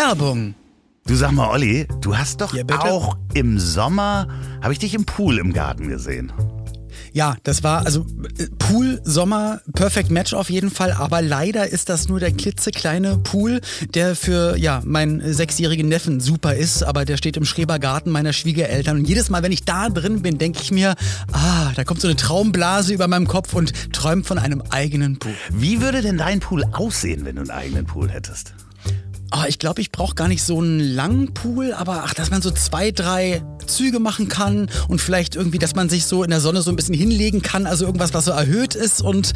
Werbung. Du sag mal, Olli, du hast doch Ja, auch im Sommer, habe ich dich im Pool im Garten gesehen. Ja, das war also äh, Pool, Sommer, Perfect Match auf jeden Fall. Aber leider ist das nur der klitzekleine Pool, der für ja meinen sechsjährigen Neffen super ist. Aber der steht im Schrebergarten meiner Schwiegereltern. Und jedes Mal, wenn ich da drin bin, denke ich mir, ah, da kommt so eine Traumblase über meinem Kopf und träumt von einem eigenen Pool. Wie würde denn dein Pool aussehen, wenn du einen eigenen Pool hättest? Ah, ich glaube, ich brauche gar nicht so einen langen Pool, aber ach, dass man so zwei, drei Züge machen kann und vielleicht irgendwie, dass man sich so in der Sonne so ein bisschen hinlegen kann, also irgendwas, was so erhöht ist und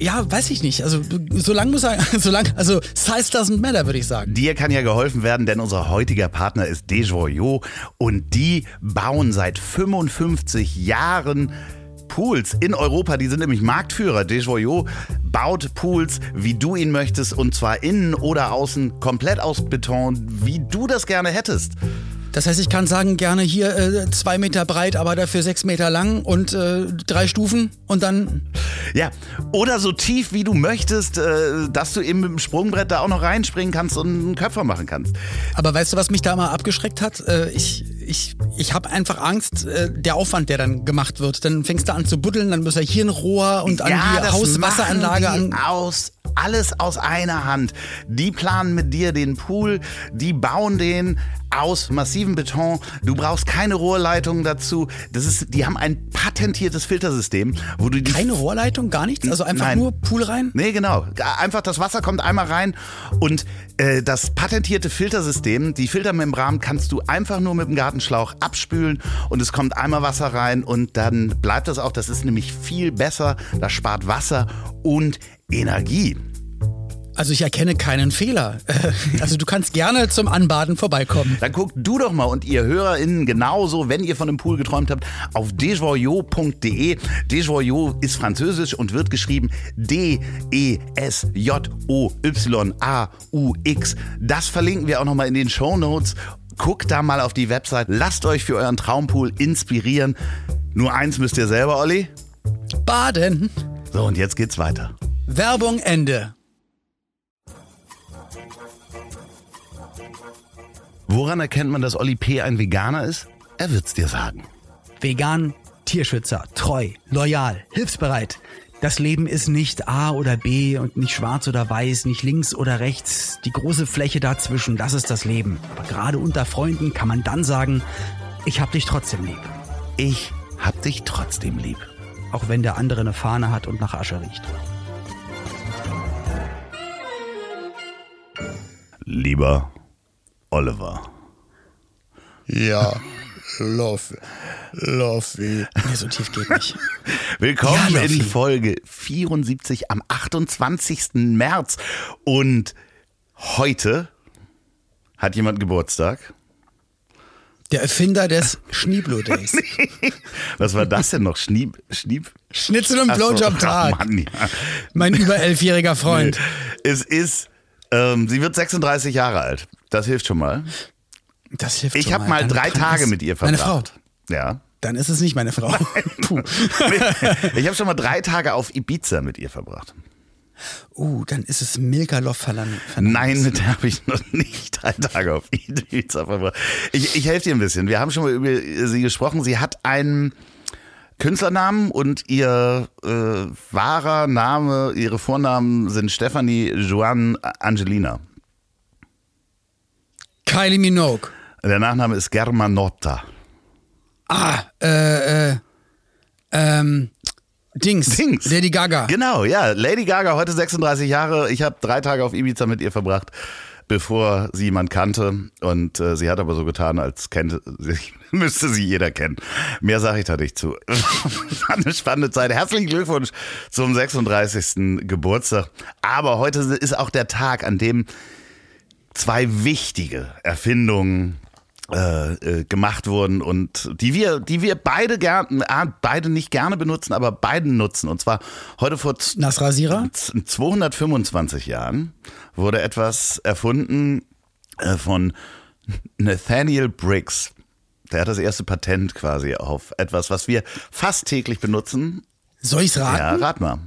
ja, weiß ich nicht. Also so lang muss er, so lang, also Size doesn't matter, würde ich sagen. Dir kann ja geholfen werden, denn unser heutiger Partner ist Desjoyaux und die bauen seit 55 Jahren Pools in Europa. Die sind nämlich Marktführer. Desjoyaux baut Pools, wie du ihn möchtest und zwar innen oder außen komplett aus Beton, wie du das gerne hättest. Das heißt, ich kann sagen, gerne hier äh, zwei Meter breit, aber dafür sechs Meter lang und äh, drei Stufen und dann Ja, oder so tief wie du möchtest, äh, dass du eben mit dem Sprungbrett da auch noch reinspringen kannst und einen Köpfer machen kannst. Aber weißt du, was mich da mal abgeschreckt hat? Äh, ich ich, ich habe einfach Angst, äh, der Aufwand, der dann gemacht wird. Dann fängst du an zu buddeln, dann muss er hier ein Rohr und an die das Hauswasseranlage die an. aus alles aus einer Hand. Die planen mit dir den Pool, die bauen den aus massivem Beton. Du brauchst keine Rohrleitungen dazu. Das ist, die haben ein patentiertes Filtersystem, wo du die Keine Rohrleitung, gar nichts? Also einfach Nein. nur Pool rein? Nee, genau. Einfach das Wasser kommt einmal rein und äh, das patentierte Filtersystem, die Filtermembran kannst du einfach nur mit dem Gartenschlauch abspülen und es kommt einmal Wasser rein und dann bleibt das auch. Das ist nämlich viel besser. Das spart Wasser und Energie. Also ich erkenne keinen Fehler. Also du kannst gerne zum Anbaden vorbeikommen. Dann guckt du doch mal und ihr HörerInnen genauso, wenn ihr von einem Pool geträumt habt, auf desjoyaux.de. Desjoyaux ist französisch und wird geschrieben D-E-S-J-O-Y-A-U-X. Das verlinken wir auch nochmal in den Show Notes. Guckt da mal auf die Website. Lasst euch für euren Traumpool inspirieren. Nur eins müsst ihr selber, Olli. Baden. So, und jetzt geht's weiter. Werbung Ende. Woran erkennt man, dass Olli P. ein Veganer ist? Er wird's dir sagen. Vegan, Tierschützer, treu, loyal, hilfsbereit. Das Leben ist nicht A oder B und nicht schwarz oder weiß, nicht links oder rechts. Die große Fläche dazwischen, das ist das Leben. Aber gerade unter Freunden kann man dann sagen, ich hab dich trotzdem lieb. Ich hab dich trotzdem lieb. Auch wenn der andere eine Fahne hat und nach Asche riecht. Lieber Oliver. Ja, Loffi. Loffi. Nee, so tief geht nicht. Willkommen Ja, in. Folge 74 am 28. März. Und heute hat jemand Geburtstag. Der Erfinder des Schneeblow-Days. Was war das denn noch? Schnieb, Schnieb? Schnitzel und so, Blowjob-Tag. Mann, ja. Mein über elfjähriger Freund. Es ist, ähm, sie wird 36 Jahre alt. Das hilft schon mal. Das hilft Ich habe mal drei Tage mit ihr Meine Frau. verbracht. Ja. Dann ist es nicht meine Frau. Puh. Ich habe schon mal drei Tage auf Ibiza mit ihr verbracht. Uh, dann ist es Milka Love Fernandes. Nein, mit der habe ich noch nicht drei Tage auf Ibiza verbracht. Ich, ich helfe dir ein bisschen. Wir haben schon mal über sie gesprochen. Sie hat einen Künstlernamen und ihr äh, wahrer Name, ihre Vornamen sind Stephanie Joanne Angelina. Kylie Minogue. Der Nachname ist Germanotta. Ah, äh, äh, ähm, Dings. Dings. Lady Gaga. Genau, ja. Lady Gaga, heute 36 Jahre. Ich habe drei Tage auf Ibiza mit ihr verbracht, bevor sie jemand kannte. Und äh, sie hat aber so getan, als kennt, müsste sie jeder kennen. Mehr sage ich da nicht zu. War eine spannende Zeit. Herzlichen Glückwunsch zum 36. Geburtstag. Aber heute ist auch der Tag, an dem zwei wichtige Erfindungen äh, äh, gemacht wurden und die wir, die wir beide gern, äh, beide nicht gerne benutzen, aber beiden nutzen. Und zwar heute vor z- 225 Jahren wurde etwas erfunden äh, von Nathaniel Briggs. Der hat das erste Patent quasi auf etwas, was wir fast täglich benutzen. Soll ich's raten? Ja, rat mal.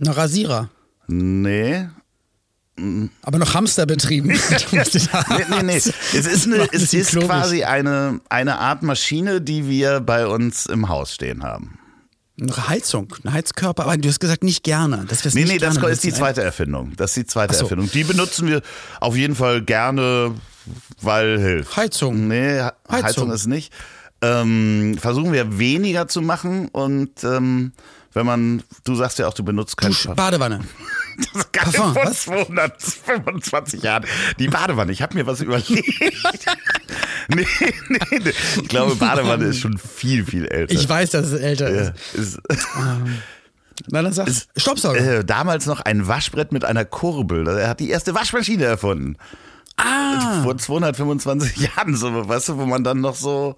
Ein Rasierer. Nee. Aber noch Hamster betrieben. nee, nee, nee. Es ist, eine, es ist quasi eine, eine Art Maschine, die wir bei uns im Haus stehen haben. Eine Heizung, ein Heizkörper, aber du hast gesagt, nicht gerne. Dass nee, nicht nee, das ist die zweite Erfindung. Das ist die zweite so. Erfindung. Die benutzen wir auf jeden Fall gerne, weil hilft. Heizung. Nee, Heizung, Heizung. ist nicht. Ähm, versuchen wir weniger zu machen und ähm, wenn man, du sagst ja auch, du benutzt kein Dusch, Badewanne. Das ist geil Parfum, vor was? 225 Jahren. Die Badewanne, ich habe mir was überlegt. nee, nee, nee. Ich glaube, Badewanne ist schon viel, viel älter. Ich weiß, dass es älter Ja, ist. ist Na, dann sag Staubsauger. äh, damals noch ein Waschbrett mit einer Kurbel. Er hat die erste Waschmaschine erfunden. ah, Vor 225 Jahren, so, weißt du, wo man dann noch so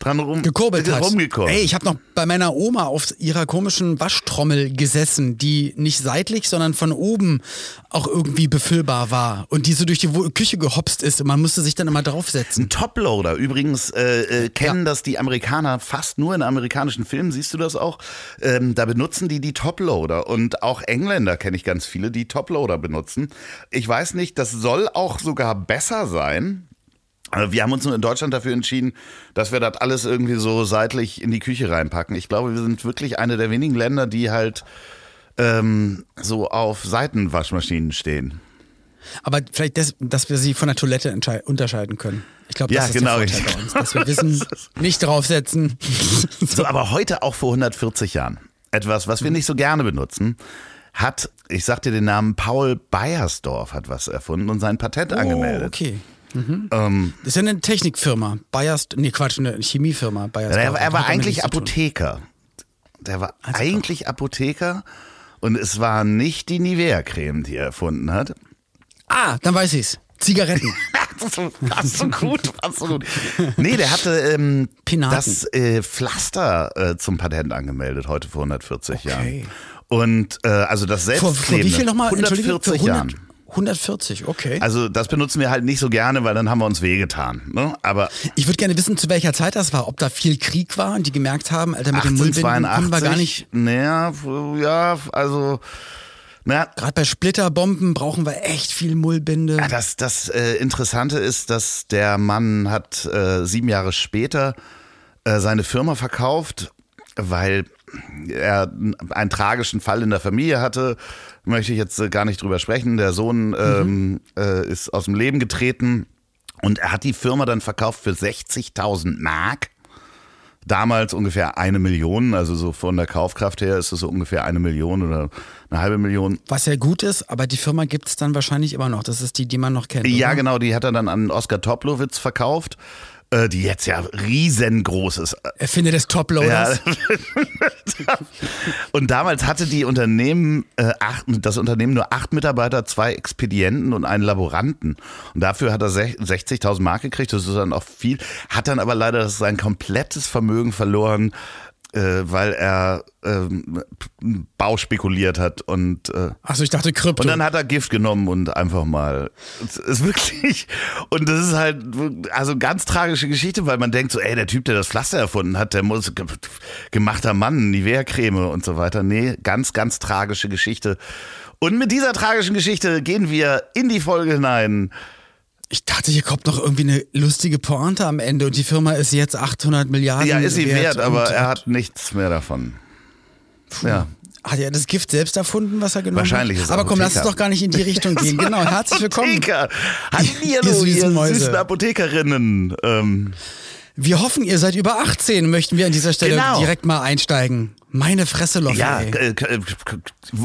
dran rum, gekurbelt hat. rumgekommen. Ey, ich habe noch bei meiner Oma auf ihrer komischen Waschtrommel gesessen, die nicht seitlich, sondern von oben auch irgendwie befüllbar war und die so durch die Küche gehopst ist und man musste sich dann immer draufsetzen. Ein Toploader. Übrigens äh, äh, kennen das die Amerikaner fast nur in amerikanischen Filmen. Siehst du das auch? Ähm, da benutzen die die Toploader. Und auch Engländer kenne ich ganz viele, die Toploader benutzen. Ich weiß nicht, das soll auch sogar besser sein. Wir haben uns in Deutschland dafür entschieden, dass wir das alles irgendwie so seitlich in die Küche reinpacken. Ich glaube, wir sind wirklich eine der wenigen Länder, die halt ähm, so auf Seitenwaschmaschinen stehen. Aber vielleicht, das, dass wir sie von der Toilette unterscheiden können. Ich glaube, das Ja, ist genau. der Vorteil bei uns, dass wir wissen, nicht draufsetzen. So, aber heute auch vor 140 Jahren. Etwas, was wir nicht so gerne benutzen, hat, ich sag dir den Namen, Paul Beiersdorf hat was erfunden und sein Patent Oh, angemeldet. okay. Ähm, Das ist ja eine Technikfirma. Bayers, nee, Quatsch, eine Chemiefirma. Bayers er, er war eigentlich Apotheker. Der war eigentlich Apotheker und es war nicht die Nivea-Creme, die er erfunden hat. Ah, dann weiß ich's. Zigaretten. Passt so gut, passt so gut. Nee, der hatte ähm, das äh, Pflaster äh, zum Patent angemeldet, heute vor 140 Okay. Jahren. Und äh, also das vor, vor wie viel nochmal? 140 Jahren. 140, okay. Also das benutzen wir halt nicht so gerne, weil dann haben wir uns wehgetan. Ne? Aber Ich würde gerne wissen, zu welcher Zeit das war. Ob da viel Krieg war und die gemerkt haben, Alter, mit dem Müllbinden kommen wir 1882, gar nicht. naja, ja, also, naja, Gerade bei Splitterbomben brauchen wir echt viel Mullbinde. Ja, das, das äh, Interessante ist, dass der Mann hat äh, sieben Jahre später äh, seine Firma verkauft, weil er einen tragischen Fall in der Familie hatte. Möchte ich jetzt äh, gar nicht drüber sprechen. Der Sohn ähm, äh, ist aus dem Leben getreten und er hat die Firma dann verkauft für 60.000 Mark. Damals ungefähr eine Million, also so von der Kaufkraft her ist es so ungefähr eine Million oder eine halbe Million. Was ja gut ist, aber die Firma gibt's dann wahrscheinlich immer noch. Das ist die, die man noch kennt. Ja, oder? genau, die hat er dann an Oskar Toplowitz verkauft, die jetzt ja riesengroß ist. Erfinder des Toploaders. Ja. Und damals hatte die Unternehmen, äh, acht, das Unternehmen nur acht Mitarbeiter, zwei Expedienten und einen Laboranten. Und dafür hat er sech- 60.000 Mark gekriegt, das ist dann auch viel. Hat dann aber leider sein komplettes Vermögen verloren, äh, weil er ähm, Bau spekuliert hat und äh, Achso, ich dachte Krypto. und dann hat er Gift genommen und einfach mal. Es ist wirklich. Und das ist halt also ganz tragische Geschichte, weil man denkt so, ey, der Typ, der das Pflaster erfunden hat, der muss ge- gemachter Mann, Nivea-Creme und so weiter. Nee, ganz, ganz tragische Geschichte. Und mit dieser tragischen Geschichte gehen wir in die Folge hinein. Ich dachte, hier kommt noch irgendwie eine lustige Pointe am Ende und die Firma ist jetzt 800 Milliarden Ja, ist sie wert, aber und- er hat nichts mehr davon. Ja. Hat er das Gift selbst erfunden, was er genommen Wahrscheinlich hat? ist er Aber komm, lass uns Apotheker. doch gar nicht in die Richtung gehen. Genau, herzlich willkommen. Apotheker. Ihr Hallo, süßen ihr süßen Apothekerinnen. Ähm, Wir hoffen, ihr seid über 18, möchten wir an dieser Stelle Genau. direkt mal einsteigen. Meine Fresse, Loffi, Ja, ey. äh, äh,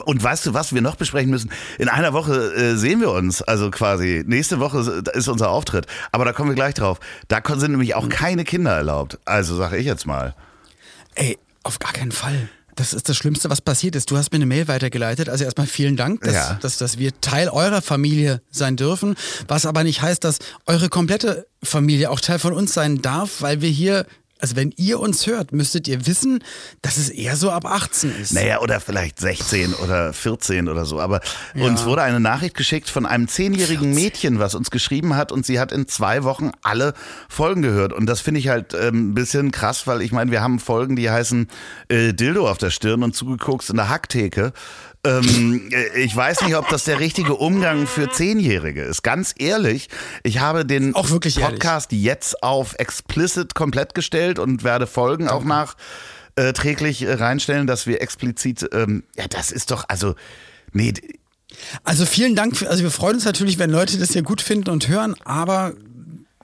und weißt du, was wir noch besprechen müssen? In einer Woche äh, sehen wir uns, also quasi. Nächste Woche ist unser Auftritt. Aber da kommen wir gleich drauf. Da sind nämlich auch keine Kinder erlaubt. Also sage ich jetzt mal. Ey, auf gar keinen Fall. Das ist das Schlimmste, was passiert ist. Du hast mir eine Mail weitergeleitet. Also erstmal vielen Dank, dass, Ja. dass, dass wir Teil eurer Familie sein dürfen. Was aber nicht heißt, dass eure komplette Familie auch Teil von uns sein darf, weil wir hier, also wenn ihr uns hört, müsstet ihr wissen, dass es eher so ab 18 ist. Naja, oder vielleicht 16 oder 14 oder so. Aber uns wurde eine Nachricht geschickt von einem zehnjährigen 14. Mädchen, was uns geschrieben hat und sie hat in zwei Wochen alle Folgen gehört. Und das finde ich halt ähm, ein bisschen krass, weil ich meine, wir haben Folgen, die heißen äh, Dildo auf der Stirn und zugeguckt in der Hacktheke. Ähm, äh, ich weiß nicht, ob das der richtige Umgang für Zehnjährige ist. Ganz ehrlich, ich habe den Podcast jetzt auf explicit komplett gestellt und werde Folgen auch nachträglich äh, reinstellen, dass wir explizit, ähm, ja, das ist doch, also, nee, Also vielen Dank. Für, also wir freuen uns natürlich, wenn Leute das hier gut finden und hören, aber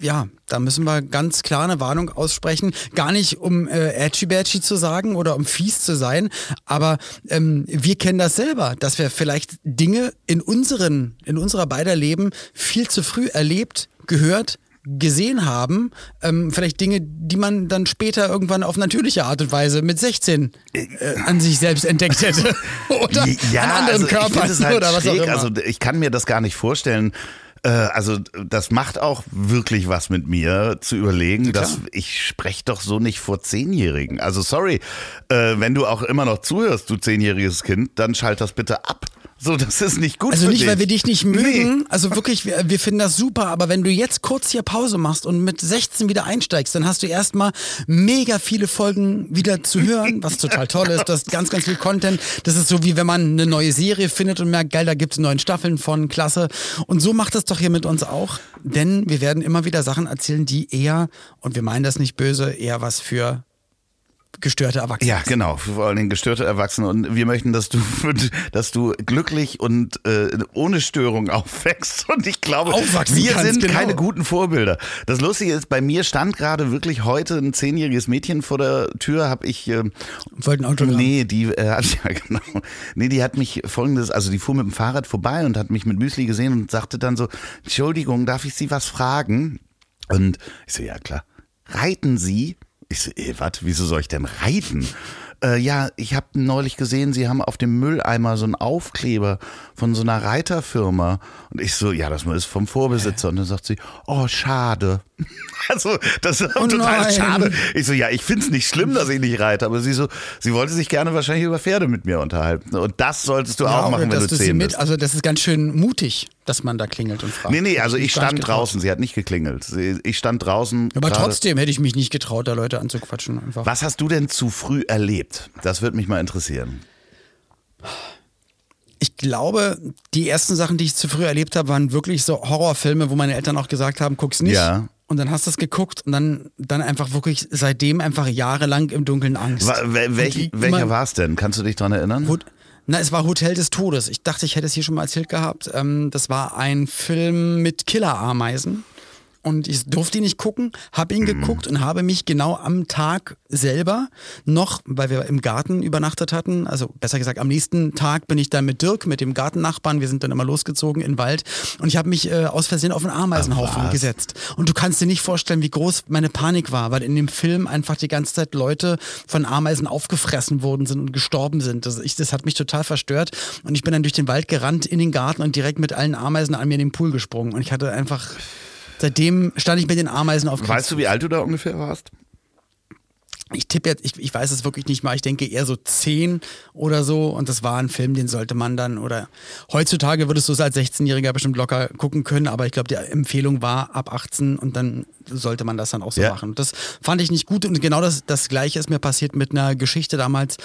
ja, da müssen wir ganz klar eine Warnung aussprechen. Gar nicht, um äh, edgy-badgy zu sagen oder um fies zu sein, aber ähm, wir kennen das selber, dass wir vielleicht Dinge in unseren, in unserer beider Leben viel zu früh erlebt, gehört, gesehen haben, ähm, vielleicht Dinge, die man dann später irgendwann auf natürliche Art und Weise mit 16 äh, an sich selbst entdeckt hätte oder ja, an anderen also Körpern halt oder was auch schräg. immer. Also ich kann mir das gar nicht vorstellen. Äh, Also das macht auch wirklich was mit mir zu überlegen, klar. dass ich spreche doch so nicht vor Zehnjährigen. Also sorry, äh, wenn du auch immer noch zuhörst, du zehnjähriges Kind, dann schalt das bitte ab. So, das ist nicht gut Also nicht, dich. weil wir dich nicht mögen, Nee. also wirklich, wir, wir finden das super, aber wenn du jetzt kurz hier Pause machst und mit 16 wieder einsteigst, dann hast du erstmal mega viele Folgen wieder zu hören, was total toll ist. Du hast ganz, ganz viel Content. Das ist so wie wenn man eine neue Serie findet und merkt, geil, da gibt es neuen Staffeln von, klasse. Und so macht es doch hier mit uns auch, denn wir werden immer wieder Sachen erzählen, die eher, und wir meinen das nicht böse, eher was für gestörte Erwachsene Ja, genau, vor allen Dingen gestörte Erwachsene. Und wir möchten, dass du, dass du glücklich und äh, ohne Störung aufwächst. Und ich glaube, Aufwachsen wir sind genau. keine guten Vorbilder. Das Lustige ist, bei mir stand gerade wirklich heute ein zehnjähriges Mädchen vor der Tür, habe ich äh, Wollten Autogramm. Nee, die äh, hat ja genau. Nee, die hat mich folgendes, also die fuhr mit dem Fahrrad vorbei und hat mich mit Müsli gesehen und sagte dann so: Entschuldigung, darf ich Sie was fragen? Und ich so, ja klar. Reiten Sie? Ich so, eh, was? Wieso soll ich denn reiten? Äh, ja, ich habe neulich gesehen, Sie haben auf dem Mülleimer so einen Aufkleber von so einer Reiterfirma. Und ich so, ja, das ist vom Vorbesitzer. Und dann sagt sie, oh, schade. Also, das ist Oh total nein. schade. Ich so, ja, ich find's nicht schlimm, dass ich nicht reite, aber sie so, sie wollte sich gerne wahrscheinlich über Pferde mit mir unterhalten. Und das solltest du Ja, auch machen, wenn du zehn mit, bist. Also das ist ganz schön mutig, dass man da klingelt und fragt. Nee, nee, also ich stand draußen, sie hat nicht geklingelt. Sie, ich stand draußen. Aber gerade- trotzdem hätte ich mich nicht getraut, da Leute anzuquatschen. Einfach. Was hast du denn zu früh erlebt? Das würde mich mal interessieren. Ich glaube, die ersten Sachen, die ich zu früh erlebt habe, waren wirklich so Horrorfilme, wo meine Eltern auch gesagt haben, guck's nicht. Ja. Und dann hast du es geguckt und dann, dann einfach wirklich seitdem einfach jahrelang im Dunkeln Angst. Wa- welch, welcher war es denn? Kannst du dich dran erinnern? Hot na, es war Hotel des Todes. Ich dachte, ich hätte es hier schon mal erzählt gehabt. Ähm, das war ein Film mit Killerameisen. Und ich durfte ihn nicht gucken, habe ihn geguckt und habe mich genau am Tag selber noch, weil wir im Garten übernachtet hatten, also besser gesagt am nächsten Tag bin ich dann mit Dirk, mit dem Gartennachbarn, wir sind dann immer losgezogen in den Wald und ich habe mich äh, aus Versehen auf einen Ameisenhaufen was? gesetzt. Und du kannst dir nicht vorstellen, wie groß meine Panik war, weil in dem Film einfach die ganze Zeit Leute von Ameisen aufgefressen worden sind und gestorben sind. Das, ich, das hat mich total verstört. Und ich bin dann durch den Wald gerannt, in den Garten und direkt mit allen Ameisen an mir in den Pool gesprungen. Und ich hatte einfach, seitdem stand ich mit den Ameisen auf Weißt du, wie alt du da ungefähr warst? ich tippe jetzt, ich, ich weiß es wirklich nicht mal, ich denke eher so zehn oder so. Und das war ein Film, den sollte man dann oder heutzutage würdest du es als 16-Jähriger bestimmt locker gucken können, aber ich glaube, die Empfehlung war ab 18 und dann sollte man das dann auch so Ja. machen. Und das fand ich nicht gut und genau das, das gleiche ist mir passiert mit einer Geschichte damals,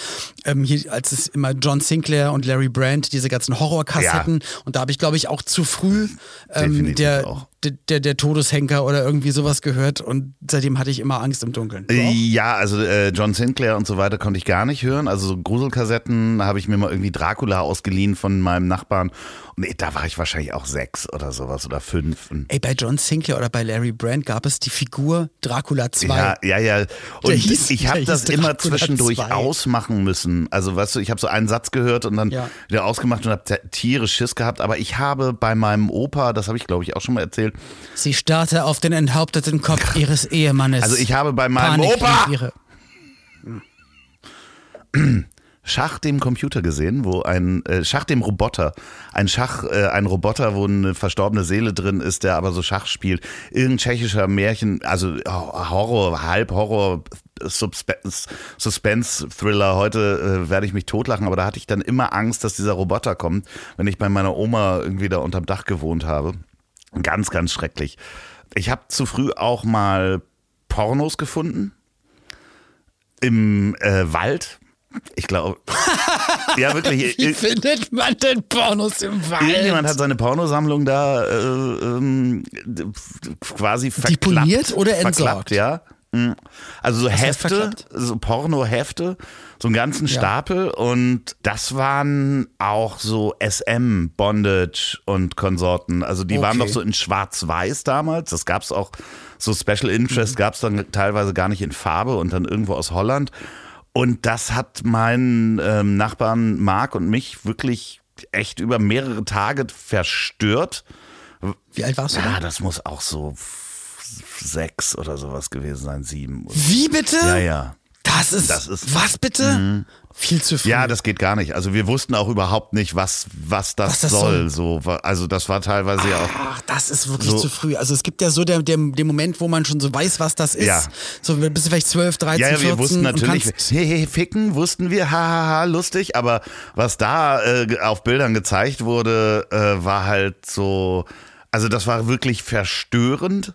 ähm, hier, als es immer John Sinclair und Larry Brandt, diese ganzen Horrorkassetten und da habe ich glaube ich auch zu früh ähm, der, auch. der, der, der Todeshenker oder irgendwie sowas gehört und seitdem hatte ich immer Angst im Dunkeln. Du auch? Ja, also äh, John Sinclair und so weiter konnte ich gar nicht hören. Also so Gruselkassetten habe ich mir mal irgendwie Dracula ausgeliehen von meinem Nachbarn. Und nee, da war ich wahrscheinlich auch sechs oder sowas oder fünf. Ey, bei John Sinclair oder bei Larry Brandt gab es die Figur Dracula 2. Ja, ja, ja. Und hieß- ich habe das immer Dracula zwischendurch 2. ausmachen müssen. Also, weißt du, ich habe so einen Satz gehört und dann Ja. wieder ausgemacht und habe tierisch Schiss gehabt. Aber ich habe bei meinem Opa, das habe ich glaube ich auch schon mal erzählt, Sie starrte auf den enthaupteten Kopf ihres Ehemannes. also ich habe bei meinem Panik Opa Schach dem Computer gesehen, wo ein äh, Schach dem Roboter, ein Schach, äh, ein Roboter, wo eine verstorbene Seele drin ist, der aber so Schach spielt. Irgendein tschechischer Märchen, also oh, Horror, halb Horror, Suspense, Suspense Thriller. Heute äh, werde ich mich totlachen, aber da hatte ich dann immer Angst, dass dieser Roboter kommt, wenn ich bei meiner Oma irgendwie da unterm Dach gewohnt habe. Ganz, ganz schrecklich. Ich habe zu früh auch mal Pornos gefunden im äh, Wald. Ich glaube. ja, wirklich. Wie findet man denn Pornos im Wald? Irgendjemand hat seine Pornosammlung da äh, ähm, quasi verklappt. Deponiert oder verklappt, entsorgt? ja. Mhm. Also so Hefte, so Porno-Hefte, so einen ganzen Ja. Stapel und das waren auch so SM, Bondage und Konsorten. Also die waren Okay. doch so in schwarz-weiß damals. Das gab's auch, so Special Interest Mhm. gab's dann teilweise gar nicht in Farbe und dann irgendwo aus Holland. Und das hat meinen ähm, Nachbarn Marc und mich wirklich echt über mehrere Tage verstört. Wie alt warst du Ja, da? das muss auch so sechs oder sowas gewesen sein, sieben. Wie bitte? Ja, ja. Das ist, Das ist- Mhm. was bitte? Viel zu früh. Ja, das geht gar nicht. Also wir wussten auch überhaupt nicht, was, was das, Was das soll. soll. So, also das war teilweise ja auch. Ach, das ist wirklich So- zu früh. Also es gibt ja so der, der, den Moment, wo man schon so weiß, was das ist. Ja. So bist du vielleicht 12, 13, Ja, ja, 14 wir wussten natürlich, hey, hey, ficken, wussten wir, hahaha, lustig, aber was da äh, auf Bildern gezeigt wurde, äh, war halt so, also das war wirklich verstörend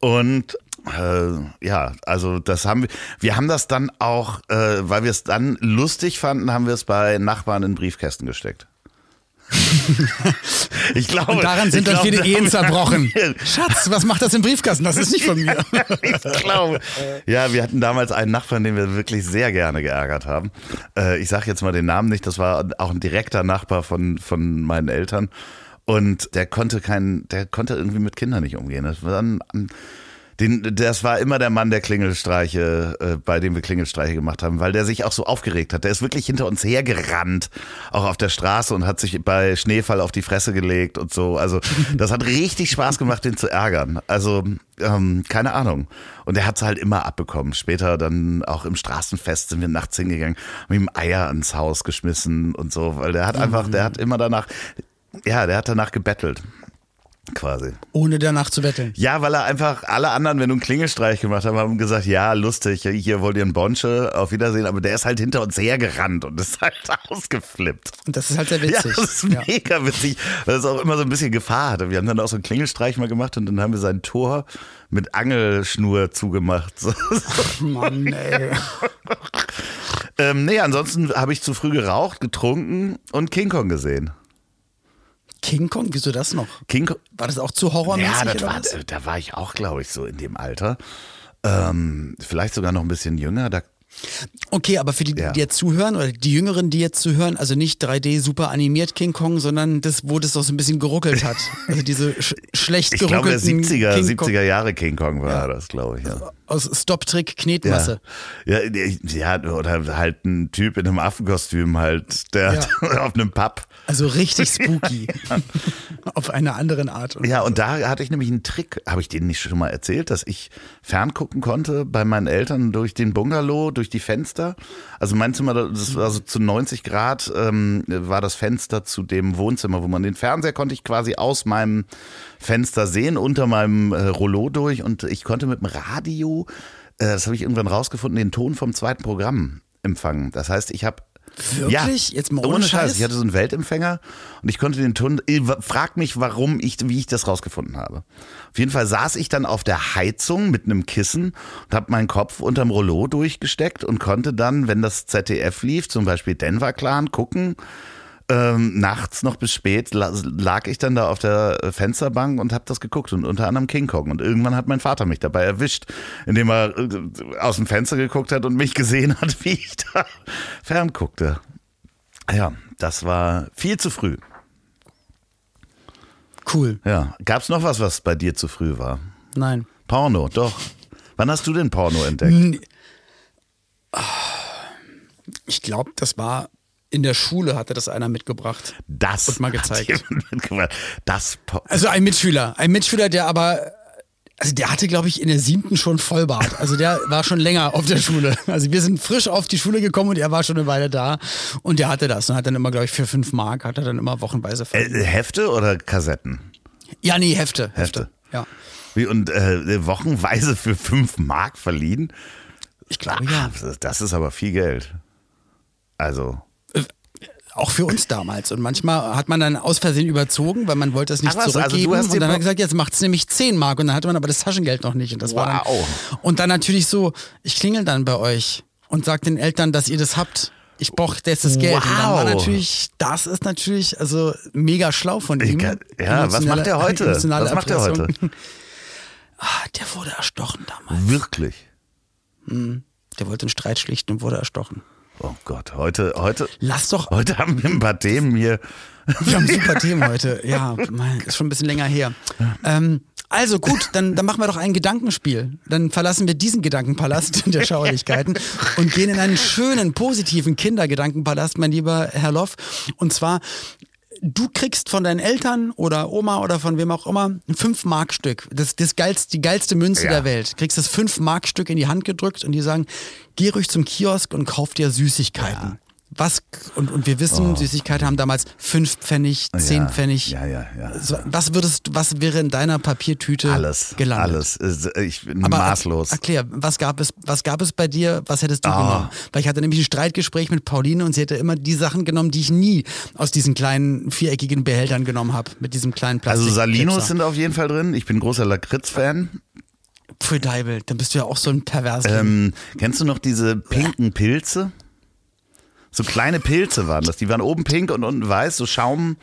und äh, ja, also das haben wir, wir haben das dann auch, äh, weil wir es dann lustig fanden, haben wir es bei Nachbarn in Briefkästen gesteckt. ich glaube, und daran sind dann viele Ehen zerbrochen. Schatz, was macht das im Briefkasten? Das ist nicht von mir. ich glaube. Ja, wir hatten damals einen Nachbarn, den wir wirklich sehr gerne geärgert haben. Äh, ich sage jetzt mal den Namen nicht, das war auch ein direkter Nachbar von, von meinen Eltern. Und der konnte kein, der konnte irgendwie mit Kindern nicht umgehen. Das war ein, ein den, das war immer der Mann der Klingelstreiche, äh, bei dem wir Klingelstreiche gemacht haben, weil der sich auch so aufgeregt hat. Der ist wirklich hinter uns hergerannt, auch auf der Straße und hat sich bei Schneefall auf die Fresse gelegt und so. Also das hat richtig Spaß gemacht, den zu ärgern. Also ähm, keine Ahnung. Und er hat es halt immer abbekommen. Später dann auch im Straßenfest sind wir nachts hingegangen, haben ihm Eier ans Haus geschmissen und so, weil der hat einfach, der hat immer danach, ja, der hat danach gebettelt. Quasi. Ohne danach zu betteln. Ja, weil er einfach alle anderen, wenn du einen Klingelstreich gemacht haben, haben gesagt, ja, lustig, hier wollt ihr einen Bonsche, auf Wiedersehen, aber der ist halt hinter uns hergerannt und ist halt ausgeflippt. Und das ist halt sehr Ja, witzig. das ist mega witzig, weil es auch immer so ein bisschen Gefahr hatte. Wir haben dann auch so einen Klingelstreich mal gemacht und dann haben wir sein Tor mit Angelschnur zugemacht. So. Mann, ey. ähm, nee, ansonsten habe ich zu früh geraucht, getrunken und King Kong gesehen. King Kong, wieso das noch? King Kong, War das auch zu horrormäßig Ja, das war, was? da war ich auch, glaube ich, so in dem Alter. Ähm, vielleicht sogar noch ein bisschen jünger. Da, Okay, aber für die, Ja. die jetzt zuhören oder die Jüngeren, die jetzt zuhören, also nicht 3D super animiert King Kong, sondern das, wo das auch so ein bisschen geruckelt hat. Also diese sch schlecht ich glaube, der geruckelten 70er, King Kong 70er Jahre King Kong war das, glaube ich. Ja. Aus Stop-Trick Knetmasse. Ja. Ja, ja, oder halt ein Typ in einem Affenkostüm halt, der auf einem Pub. Also richtig spooky. Auf eine anderen Art. Und Ja, und da hatte ich nämlich einen Trick, habe ich denen nicht schon mal erzählt, dass ich ferngucken konnte bei meinen Eltern durch den Bungalow, durch die Fenster. Also mein Zimmer, das war so zu 90 Grad, ähm, war das Fenster zu dem Wohnzimmer, wo man den Fernseher konnte ich quasi aus meinem Fenster sehen, unter meinem äh, Rollo durch und ich konnte mit dem Radio, äh, das habe ich irgendwann rausgefunden, den Ton vom zweiten Programm empfangen. Das heißt, ich habe Wirklich? Ja, Jetzt mal ohne Scheiß? Ich hatte so einen Weltempfänger und ich konnte den Ton. äh, Frag mich, warum ich, wie ich das rausgefunden habe. Auf jeden Fall saß ich dann auf der Heizung mit einem Kissen und habe meinen Kopf unterm Rollo durchgesteckt und konnte dann, wenn das ZDF lief, zum Beispiel Denver Clan, gucken. Ähm, nachts noch bis spät la- lag ich dann da auf der Fensterbank und habe das geguckt und unter anderem King Kong. Und irgendwann hat mein Vater mich dabei erwischt, indem er äh, aus dem Fenster geguckt hat und mich gesehen hat, wie ich da fernguckte. Ja, das war viel zu früh. Cool. Ja, gab's noch was, was bei dir zu früh war? Nein. Porno, doch. Wann hast du denn Porno entdeckt? Ich glaube, das war in der Schule, hatte das einer mitgebracht. Das Und mal gezeigt. Das Also ein Mitschüler. Ein Mitschüler, der aber. Also der hatte, glaube ich, in der siebten schon Vollbart. Also der war schon länger auf der Schule. Also wir sind frisch auf die Schule gekommen und er war schon eine Weile da. Und der hatte das. Und hat dann immer, glaube ich, für fünf Mark, hat er dann immer wochenweise äh, Hefte oder Kassetten? Ja, nee, Hefte. Hefte. Ja. Wie, und äh, wochenweise für fünf Mark verliehen? Ich glaube ja. Das ist aber viel Geld. Also. Auch für uns damals. Und manchmal hat man dann aus Versehen überzogen, weil man wollte es nicht Ach was, also zurückgeben. dir und dann hat er gesagt, jetzt macht es nämlich 10 Mark. Und dann hatte man aber das Taschengeld noch nicht. Und das war Wow. dann, und dann natürlich so, ich klingel dann bei euch und sag den Eltern, dass ihr das habt. Ich brauche jetzt das Geld. Und dann war Wow. natürlich, das ist natürlich also mega schlau von ihm. kann- ja, was macht er heute? Was macht er Erpressung. heute? Ah, der wurde erstochen damals. Wirklich. Der wollte einen Streit schlichten und wurde erstochen. Oh Gott, heute, heute, Lass doch, heute haben wir ein paar Themen hier. wir haben super Themen heute. Ja, mein, ist schon ein bisschen länger her. Ähm, also gut, dann, dann machen wir doch ein Gedankenspiel. Dann verlassen wir diesen Gedankenpalast der Schauerlichkeiten und gehen in einen schönen, positiven Kindergedankenpalast, mein lieber Herr Loff. Und zwar, du kriegst von deinen Eltern oder Oma oder von wem auch immer ein 5-Mark-Stück. Das, das geilste, die geilste Münze Ja. der Welt. Kriegst das 5-Mark-Stück in die Hand gedrückt und die sagen, geh ruhig zum Kiosk und kauf dir Süßigkeiten. Was, und, und wir wissen, Süßigkeiten haben damals 5 Pfennig, 10 Oh. ja, Pfennig. Ja, ja, ja. Was würdest, was wäre in deiner Papiertüte Alles, gelandet? alles. Ist- Ich bin Aber maßlos. Erklär, was gab es, was gab es bei dir, was hättest du Ah. genommen? Weil ich hatte nämlich ein Streitgespräch mit Pauline und sie hätte immer die Sachen genommen, die ich nie aus diesen kleinen viereckigen Behältern genommen habe, mit diesem kleinen Plastik. Also Salinos sind auf jeden Fall drin. Ich bin großer Lakritz-Fan. Pfui Deibel, dann bist du ja auch so ein pervers. Ähm, kennst du noch diese pinken Pilze? So kleine Pilze waren das. Die waren oben pink und unten weiß, so Schaum.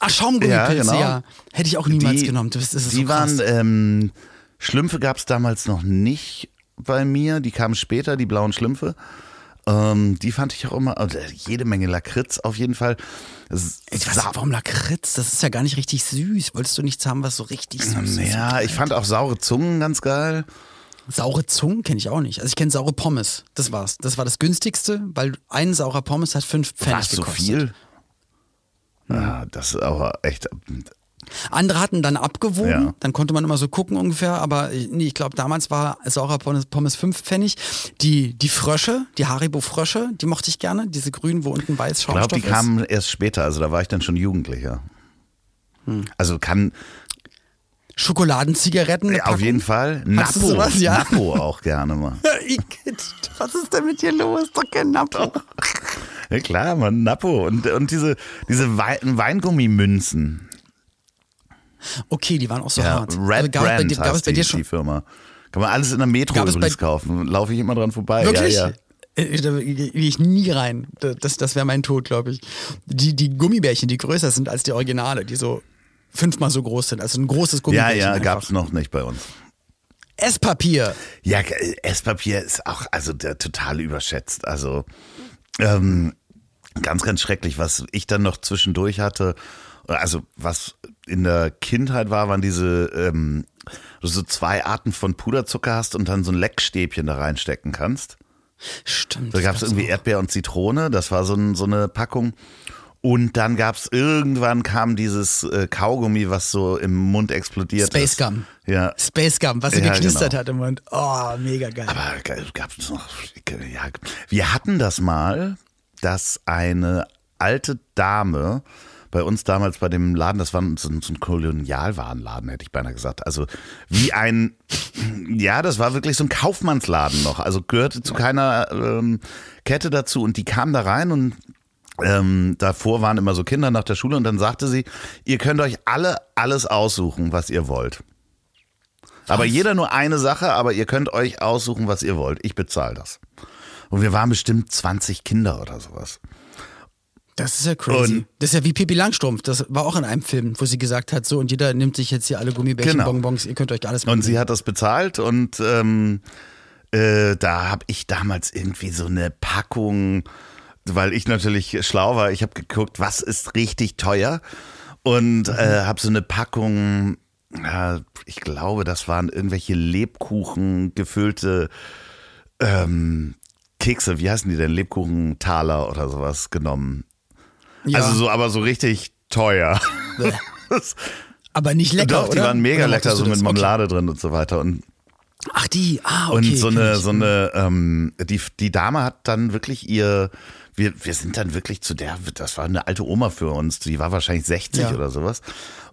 Ach, Schaumgummipilze, ja, genau. Hätte ich auch niemals die, genommen. Das ist, das die so waren, ähm, Schlümpfe gab es damals noch nicht bei mir. Die kamen später, die blauen Schlümpfe. Ähm, die fand ich auch immer, äh, jede Menge Lakritz auf jeden Fall. Ich weiß nicht, warum Lakritz? Das ist ja gar nicht richtig süß. Wolltest du nichts haben, was so richtig süß ist? Ja, ich fand auch saure Zungen ganz geil. Saure Zungen kenne ich auch nicht. Also ich kenne saure Pommes. Das war's. Das war das günstigste, weil ein saurer Pommes hat fünf Pfennig War es so gekostet. viel? Ja, das ist aber echt. Andere hatten dann abgewogen, Ja. dann konnte man immer so gucken ungefähr, aber äh, nee, ich glaube, damals war saurer Pommes, Pommes 5 Pfennig. Die, die Frösche, die Haribo-Frösche, die mochte ich gerne, diese grünen, wo unten weiß Ich glaube, Schaumstoff die ist. kamen erst später, also da war ich dann schon Jugendlicher. Hm. Also kann Schokoladenzigaretten. ja, auf jeden Fall Napo, sowas? Ja. Napo auch gerne mal. Was ist denn mit dir los? Doch kein Nappo. Ja klar, man, Napo und, und diese, diese Wein, Weingummimünzen. Okay, die waren auch so Ja, hart. Red Also gab es bei Brand gab es bei die, dir schon die Firma. Kann man alles in der Metro übrigens kaufen. Laufe ich immer dran vorbei. Wirklich? Ja, ja. Äh, Da gehe ich nie rein. Das, das wäre mein Tod, glaube ich. Die, die Gummibärchen, die größer sind als die Originale, die so fünfmal so groß sind. Also ein großes Ja, Gummibärchen. ja, einfach. gab's noch nicht bei uns. Esspapier. Ja, Esspapier ist auch also der, total überschätzt. Also ähm, ganz, ganz schrecklich, was ich dann noch zwischendurch hatte. Also was in der Kindheit war, waren diese ähm, du so zwei Arten von Puderzucker hast und dann so ein Leckstäbchen da reinstecken kannst. Stimmt. Da gab es irgendwie auch. Erdbeer und Zitrone, das war so, ein, so eine Packung. Und dann gab es irgendwann kam dieses äh, Kaugummi, was so im Mund explodiert Space ist. Gum. Ja. Space Gum, was so Ja, geknistert genau. hat im Mund. Oh, mega geil. Aber gab es noch. Ja, wir hatten das mal, dass eine alte Dame bei uns damals bei dem Laden, das war so ein, so ein Kolonialwarenladen, hätte ich beinahe gesagt. Also wie ein, ja, das war wirklich so ein Kaufmannsladen noch. Also gehörte zu keiner ähm, Kette dazu. Und die kam da rein und ähm, davor waren immer so Kinder nach der Schule und dann sagte sie, ihr könnt euch alle alles aussuchen, was ihr wollt. Aber jeder nur eine Sache, aber ihr könnt euch aussuchen, was ihr wollt. Ich bezahle das. Und wir waren bestimmt 20 Kinder oder sowas. Das ist ja crazy. Und- das ist ja wie Pippi Langstrumpf. Das war auch in einem Film, wo sie gesagt hat, so und jeder nimmt sich jetzt hier alle Gummibärchen, Genau. Bonbons, ihr könnt euch alles Und sie hat das bezahlt und ähm, äh, da habe ich damals irgendwie so eine Packung, weil ich natürlich schlau war, ich habe geguckt, was ist richtig teuer und äh, habe so eine Packung, ja, ich glaube, das waren irgendwelche Lebkuchen gefüllte ähm, Kekse, wie heißen die denn? Lebkuchentaler oder sowas genommen. ja, Also so, aber so richtig teuer. Aber nicht lecker, Doch, die oder? waren mega Oder lecker, so mit? Marmelade drin und so weiter. Und Okay. Ach, die, ah, okay. und so eine, so eine, ähm, die, die Dame hat dann wirklich ihr, wir, wir sind dann wirklich zu der, das war eine alte Oma für uns, die war wahrscheinlich 60 Ja. oder sowas.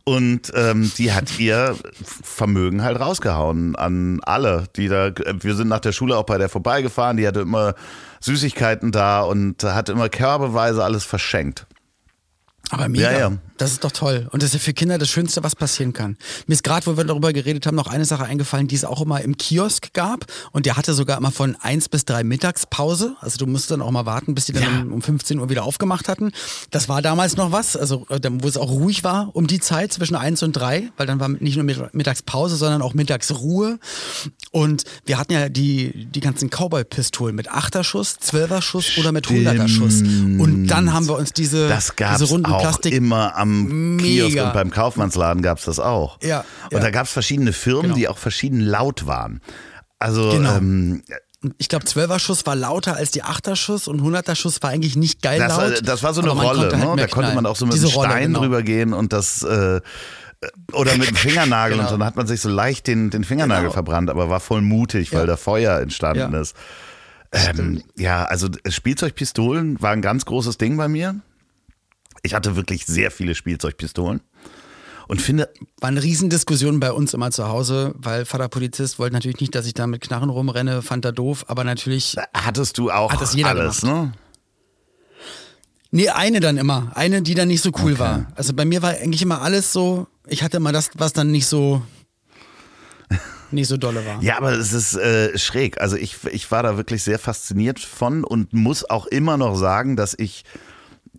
Und ähm, die hat ihr Vermögen halt rausgehauen an alle, die da, wir sind nach der Schule auch bei der vorbeigefahren, die hatte immer Süßigkeiten da und hat immer körbeweise alles verschenkt. Aber mega. Ja, ja. Das ist doch toll. Und das ist ja für Kinder das Schönste, was passieren kann. Mir ist gerade, wo wir darüber geredet haben, noch eine Sache eingefallen, die es auch immer im Kiosk gab. Und der hatte sogar immer von eins bis drei Mittagspause. Also du musst dann auch mal warten, bis die dann Ja. um, um 15 Uhr wieder aufgemacht hatten. Das war damals noch was, also äh, wo es auch ruhig war um die Zeit zwischen eins und drei, weil dann war nicht nur Mitt- Mittagspause, sondern auch Mittagsruhe. Und wir hatten ja die, die ganzen Cowboy-Pistolen mit Achterschuss, Zwölferschuss oder mit Hunderterschuss. Und dann haben wir uns diese, diese es runden auch Plastik immer am Mega. Kiosk und beim Kaufmannsladen gab es das auch. Ja, Und ja. da gab es verschiedene Firmen, Genau. die auch verschieden laut waren. Also Genau. ähm, Ich glaube, Zwölfer-Schuss war lauter als die Achterschuss und Hunderter-Schuss war eigentlich nicht geil das, war, laut. das war so eine Rolle, halt ne? da konnte man auch so mit Rolle, Stein genau. drüber gehen und das äh, oder mit dem Fingernagel Genau. und dann hat man sich so leicht den, den Fingernagel Genau. verbrannt, aber war voll mutig, weil Ja. da Feuer entstanden Ja. ist. Ähm, ja, also Spielzeugpistolen war ein ganz großes Ding bei mir. Ich hatte wirklich sehr viele Spielzeugpistolen und finde, War eine Riesendiskussion bei uns immer zu Hause, weil Vater Polizist wollte natürlich nicht, dass ich da mit Knarren rumrenne, fand er doof, aber natürlich. hattest du auch Hat das jeder alles, ne? Nee, eine dann immer. Eine, die dann nicht so cool war. Also bei mir war eigentlich immer alles so, ich hatte immer das, was dann nicht so nicht so dolle war. Ja, aber es ist äh, schräg. Also ich, ich war da wirklich sehr fasziniert von und muss auch immer noch sagen, dass ich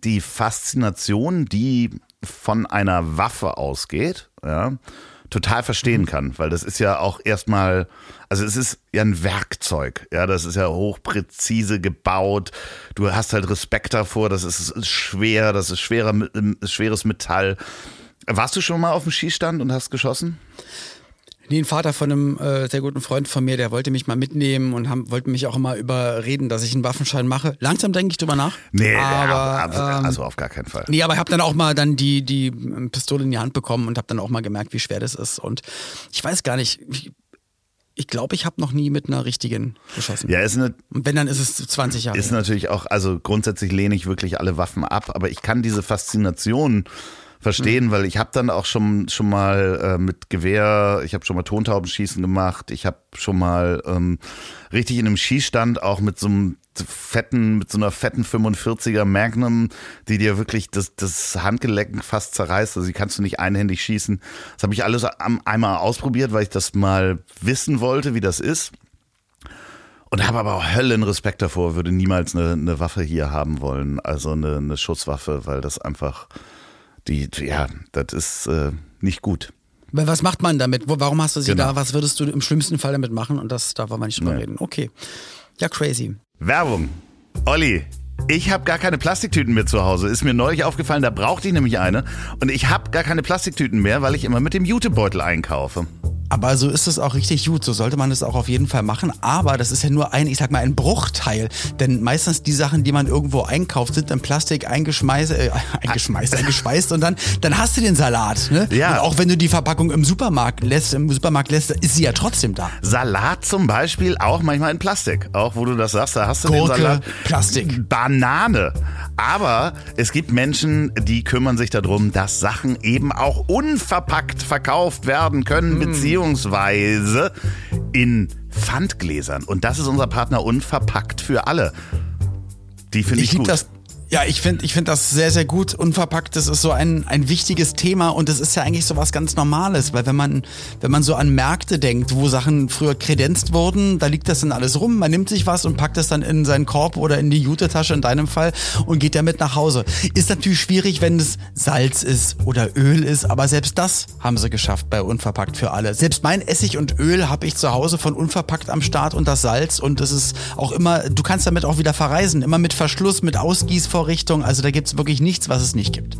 die Faszination, die von einer Waffe ausgeht, ja, total verstehen kann, weil das ist ja auch erstmal, also es ist ja ein Werkzeug, ja, das ist ja hochpräzise gebaut. Du hast halt Respekt davor, das ist schwer, das ist schwerer, schweres Metall. Warst du schon mal auf dem Schießstand und hast geschossen? Nee, ein Vater von einem äh, sehr guten Freund von mir, der wollte mich mal mitnehmen und haben, wollte mich auch immer überreden, dass ich einen Waffenschein mache. Langsam denke ich drüber nach. Nee, aber, aber, ähm, also auf gar keinen Fall. Nee, aber ich habe dann auch mal dann die, die ähm, Pistole in die Hand bekommen und habe dann auch mal gemerkt, wie schwer das ist. Und ich weiß gar nicht, ich ich, glaube, ich habe noch nie mit einer richtigen geschossen. Ja, ist eine, Und wenn, dann ist es 20 Jahre. ist natürlich auch, also grundsätzlich lehne ich wirklich alle Waffen ab, aber ich kann diese Faszination verstehen, Mhm. weil ich habe dann auch schon schon mal äh, mit Gewehr, ich habe schon mal Tontaubenschießen gemacht, ich habe schon mal ähm, richtig in einem Schießstand auch mit so einem fetten, mit so einer fetten 45er Magnum, die dir wirklich das, das Handgelenk fast zerreißt. Also die kannst du nicht einhändig schießen. Das habe ich alles am, einmal ausprobiert, weil ich das mal wissen wollte, wie das ist. Und habe aber auch Höllenrespekt davor, würde niemals eine, eine Waffe hier haben wollen, also eine, eine Schusswaffe, weil das einfach, die, ja, das ist äh, nicht gut. Was macht man damit? Warum hast du sie Genau. da? Was würdest du im schlimmsten Fall damit machen? Und das, da wollen wir nicht drüber Nee. reden. Okay. Ja, crazy. Werbung. Olli, ich habe gar keine Plastiktüten mehr zu Hause. Ist mir neulich aufgefallen, da brauchte ich nämlich eine. Und ich habe gar keine Plastiktüten mehr, weil ich immer mit dem Jutebeutel einkaufe. Aber so ist es auch richtig gut. So sollte man es auch auf jeden Fall machen. Aber das ist ja nur ein, ich sag mal, ein Bruchteil. Denn meistens die Sachen, die man irgendwo einkauft, sind in Plastik eingeschmeißt, äh, eingeschmeißt, eingeschweißt und dann, dann hast du den Salat. Ne? Ja. Und auch wenn du die Verpackung im Supermarkt lässt, im Supermarkt lässt, ist sie ja trotzdem da. Salat zum Beispiel auch manchmal in Plastik. Auch wo du das sagst, da hast du Gurke, den Salat. Plastik. Banane. Aber es gibt Menschen, die kümmern sich darum, dass Sachen eben auch unverpackt verkauft werden können, beziehungsweise in Pfandgläsern. Und das ist unser Partner Unverpackt für alle. Die finde ich, lieb gut. das. Ja, ich finde ich find das sehr, sehr gut. Unverpackt, das ist so ein, ein wichtiges Thema und das ist ja eigentlich so was ganz Normales, weil wenn man, wenn man so an Märkte denkt, wo Sachen früher kredenzt wurden, da liegt das dann alles rum, man nimmt sich was und packt es dann in seinen Korb oder in die Jutetasche in deinem Fall und geht damit nach Hause. Ist natürlich schwierig, wenn es Salz ist oder Öl ist, aber selbst das haben sie geschafft bei Unverpackt für alle. Selbst mein Essig und Öl habe ich zu Hause von Unverpackt am Start und das Salz und es ist auch immer, du kannst damit auch wieder verreisen, immer mit Verschluss, mit Ausgießvorrichtung, also da gibt's wirklich nichts, was es nicht gibt.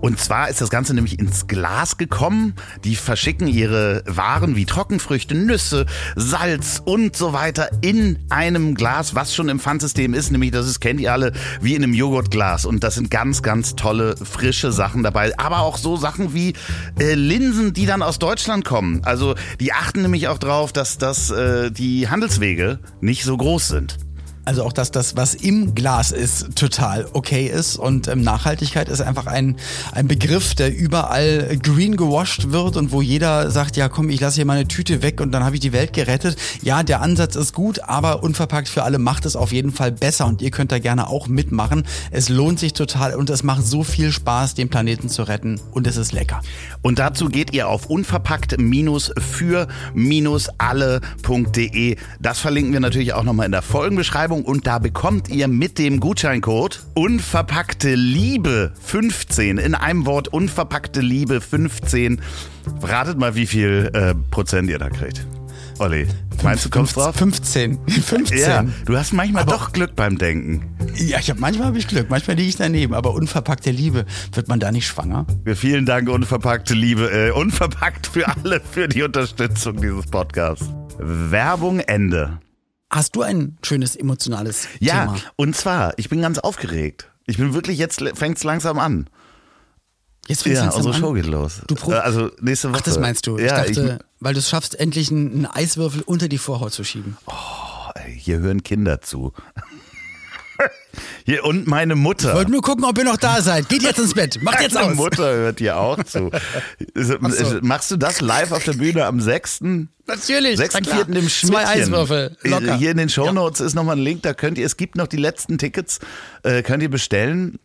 Und zwar ist das Ganze nämlich ins Glas gekommen. Die verschicken ihre Waren wie Trockenfrüchte, Nüsse, Salz und so weiter in einem Glas, was schon im Pfandsystem ist. Nämlich, das ist, kennt ihr alle, wie in einem Joghurtglas. Und das sind ganz, ganz tolle, frische Sachen dabei. Aber auch so Sachen wie äh, Linsen, die dann aus Deutschland kommen. Also die achten nämlich auch drauf, dass, dass äh, die Handelswege nicht so groß sind. Also auch, dass das, was im Glas ist, total okay ist. Und ähm, Nachhaltigkeit ist einfach ein, ein Begriff, der überall green gewasht wird und wo jeder sagt, ja komm, ich lasse hier meine Tüte weg und dann habe ich die Welt gerettet. Ja, der Ansatz ist gut, aber unverpackt für alle macht es auf jeden Fall besser und ihr könnt da gerne auch mitmachen. Es lohnt sich total und es macht so viel Spaß, den Planeten zu retten und es ist lecker. Und dazu geht ihr auf unverpackt-für-alle.de. Das verlinken wir natürlich auch nochmal in der Folgenbeschreibung und da bekommt ihr mit dem Gutscheincode unverpackte Liebe 15 in einem Wort unverpackte Liebe 15. Ratet mal, wie viel äh, Prozent ihr da kriegt. Olli, meinst du, kommst drauf? 15. 15. Ja, du hast manchmal aber doch Glück beim Denken. Ja, ich hab, manchmal habe ich Glück, manchmal liege ich daneben, aber unverpackte Liebe, wird man da nicht schwanger? Vielen Dank, unverpackte Liebe, äh, unverpackt für alle für die Unterstützung dieses Podcasts. Werbung Ende. Hast du ein schönes emotionales ja, Thema? Ja, und zwar, ich bin ganz aufgeregt. Ich bin wirklich, jetzt fängt es langsam an. Jetzt fängt ja, unsere an? Show geht los. Du Pro also nächste Woche. Ach, das meinst du? Ja, ich dachte, ich, weil du es schaffst, endlich einen, einen Eiswürfel unter die Vorhaut zu schieben. Oh, ey, hier hören Kinder zu. Hier, und meine Mutter. Ich wollte nur gucken, ob ihr noch da seid. Geht jetzt ins Bett. Macht jetzt aus. Meine Mutter hört hier auch zu. So. Machst du das live auf der Bühne am 6.? Natürlich. 6.4. im Schmidtchen. Zwei Eiswürfel. Locker. Hier in den Shownotes ja. ist nochmal ein Link, da könnt ihr, es gibt noch die letzten Tickets, äh, könnt ihr bestellen.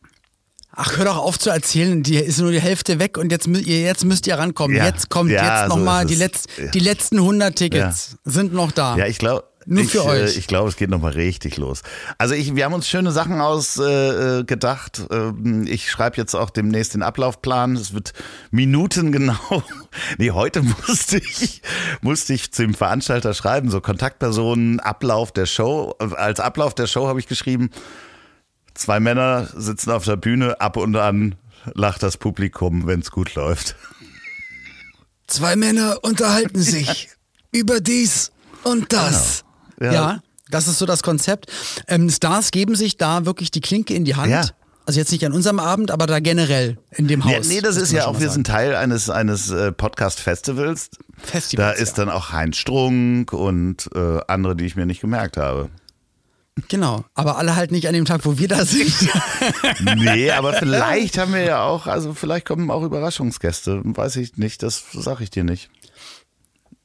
Ach, hör doch auf zu erzählen, die ist nur die Hälfte weg und jetzt, jetzt müsst ihr rankommen. Ja. Jetzt kommt ja, jetzt nochmal so die, Letz-, die letzten 100 Tickets sind noch da. Ja, ich glaube, nur für ich, euch. Äh, ich glaube, es geht nochmal richtig los. Also ich, wir haben uns schöne Sachen ausgedacht. Äh, ähm, ich schreibe jetzt auch demnächst den Ablaufplan. Es wird minutengenau. nee, heute musste ich, musste ich zum Veranstalter schreiben, so Kontaktpersonen, Ablauf der Show. Als Ablauf der Show habe ich geschrieben, zwei Männer sitzen auf der Bühne, ab und an lacht das Publikum, wenn es gut läuft. Zwei Männer unterhalten sich über dies und das. Genau. Ja. ja. das ist so das Konzept. Ähm, Stars geben sich da wirklich die Klinke in die Hand. Ja. Also jetzt nicht an unserem Abend, aber da generell in dem Haus. Nee, nee das ist ja auch, wir sind Teil eines, eines äh, Podcast-Festivals. Festivals. Da ist ja. dann auch Heinz Strunk und äh, andere, die ich mir nicht gemerkt habe. Genau, aber alle halt nicht an dem Tag, wo wir da sind. nee, aber vielleicht haben wir ja auch, also vielleicht kommen auch Überraschungsgäste. Weiß ich nicht, das sage ich dir nicht.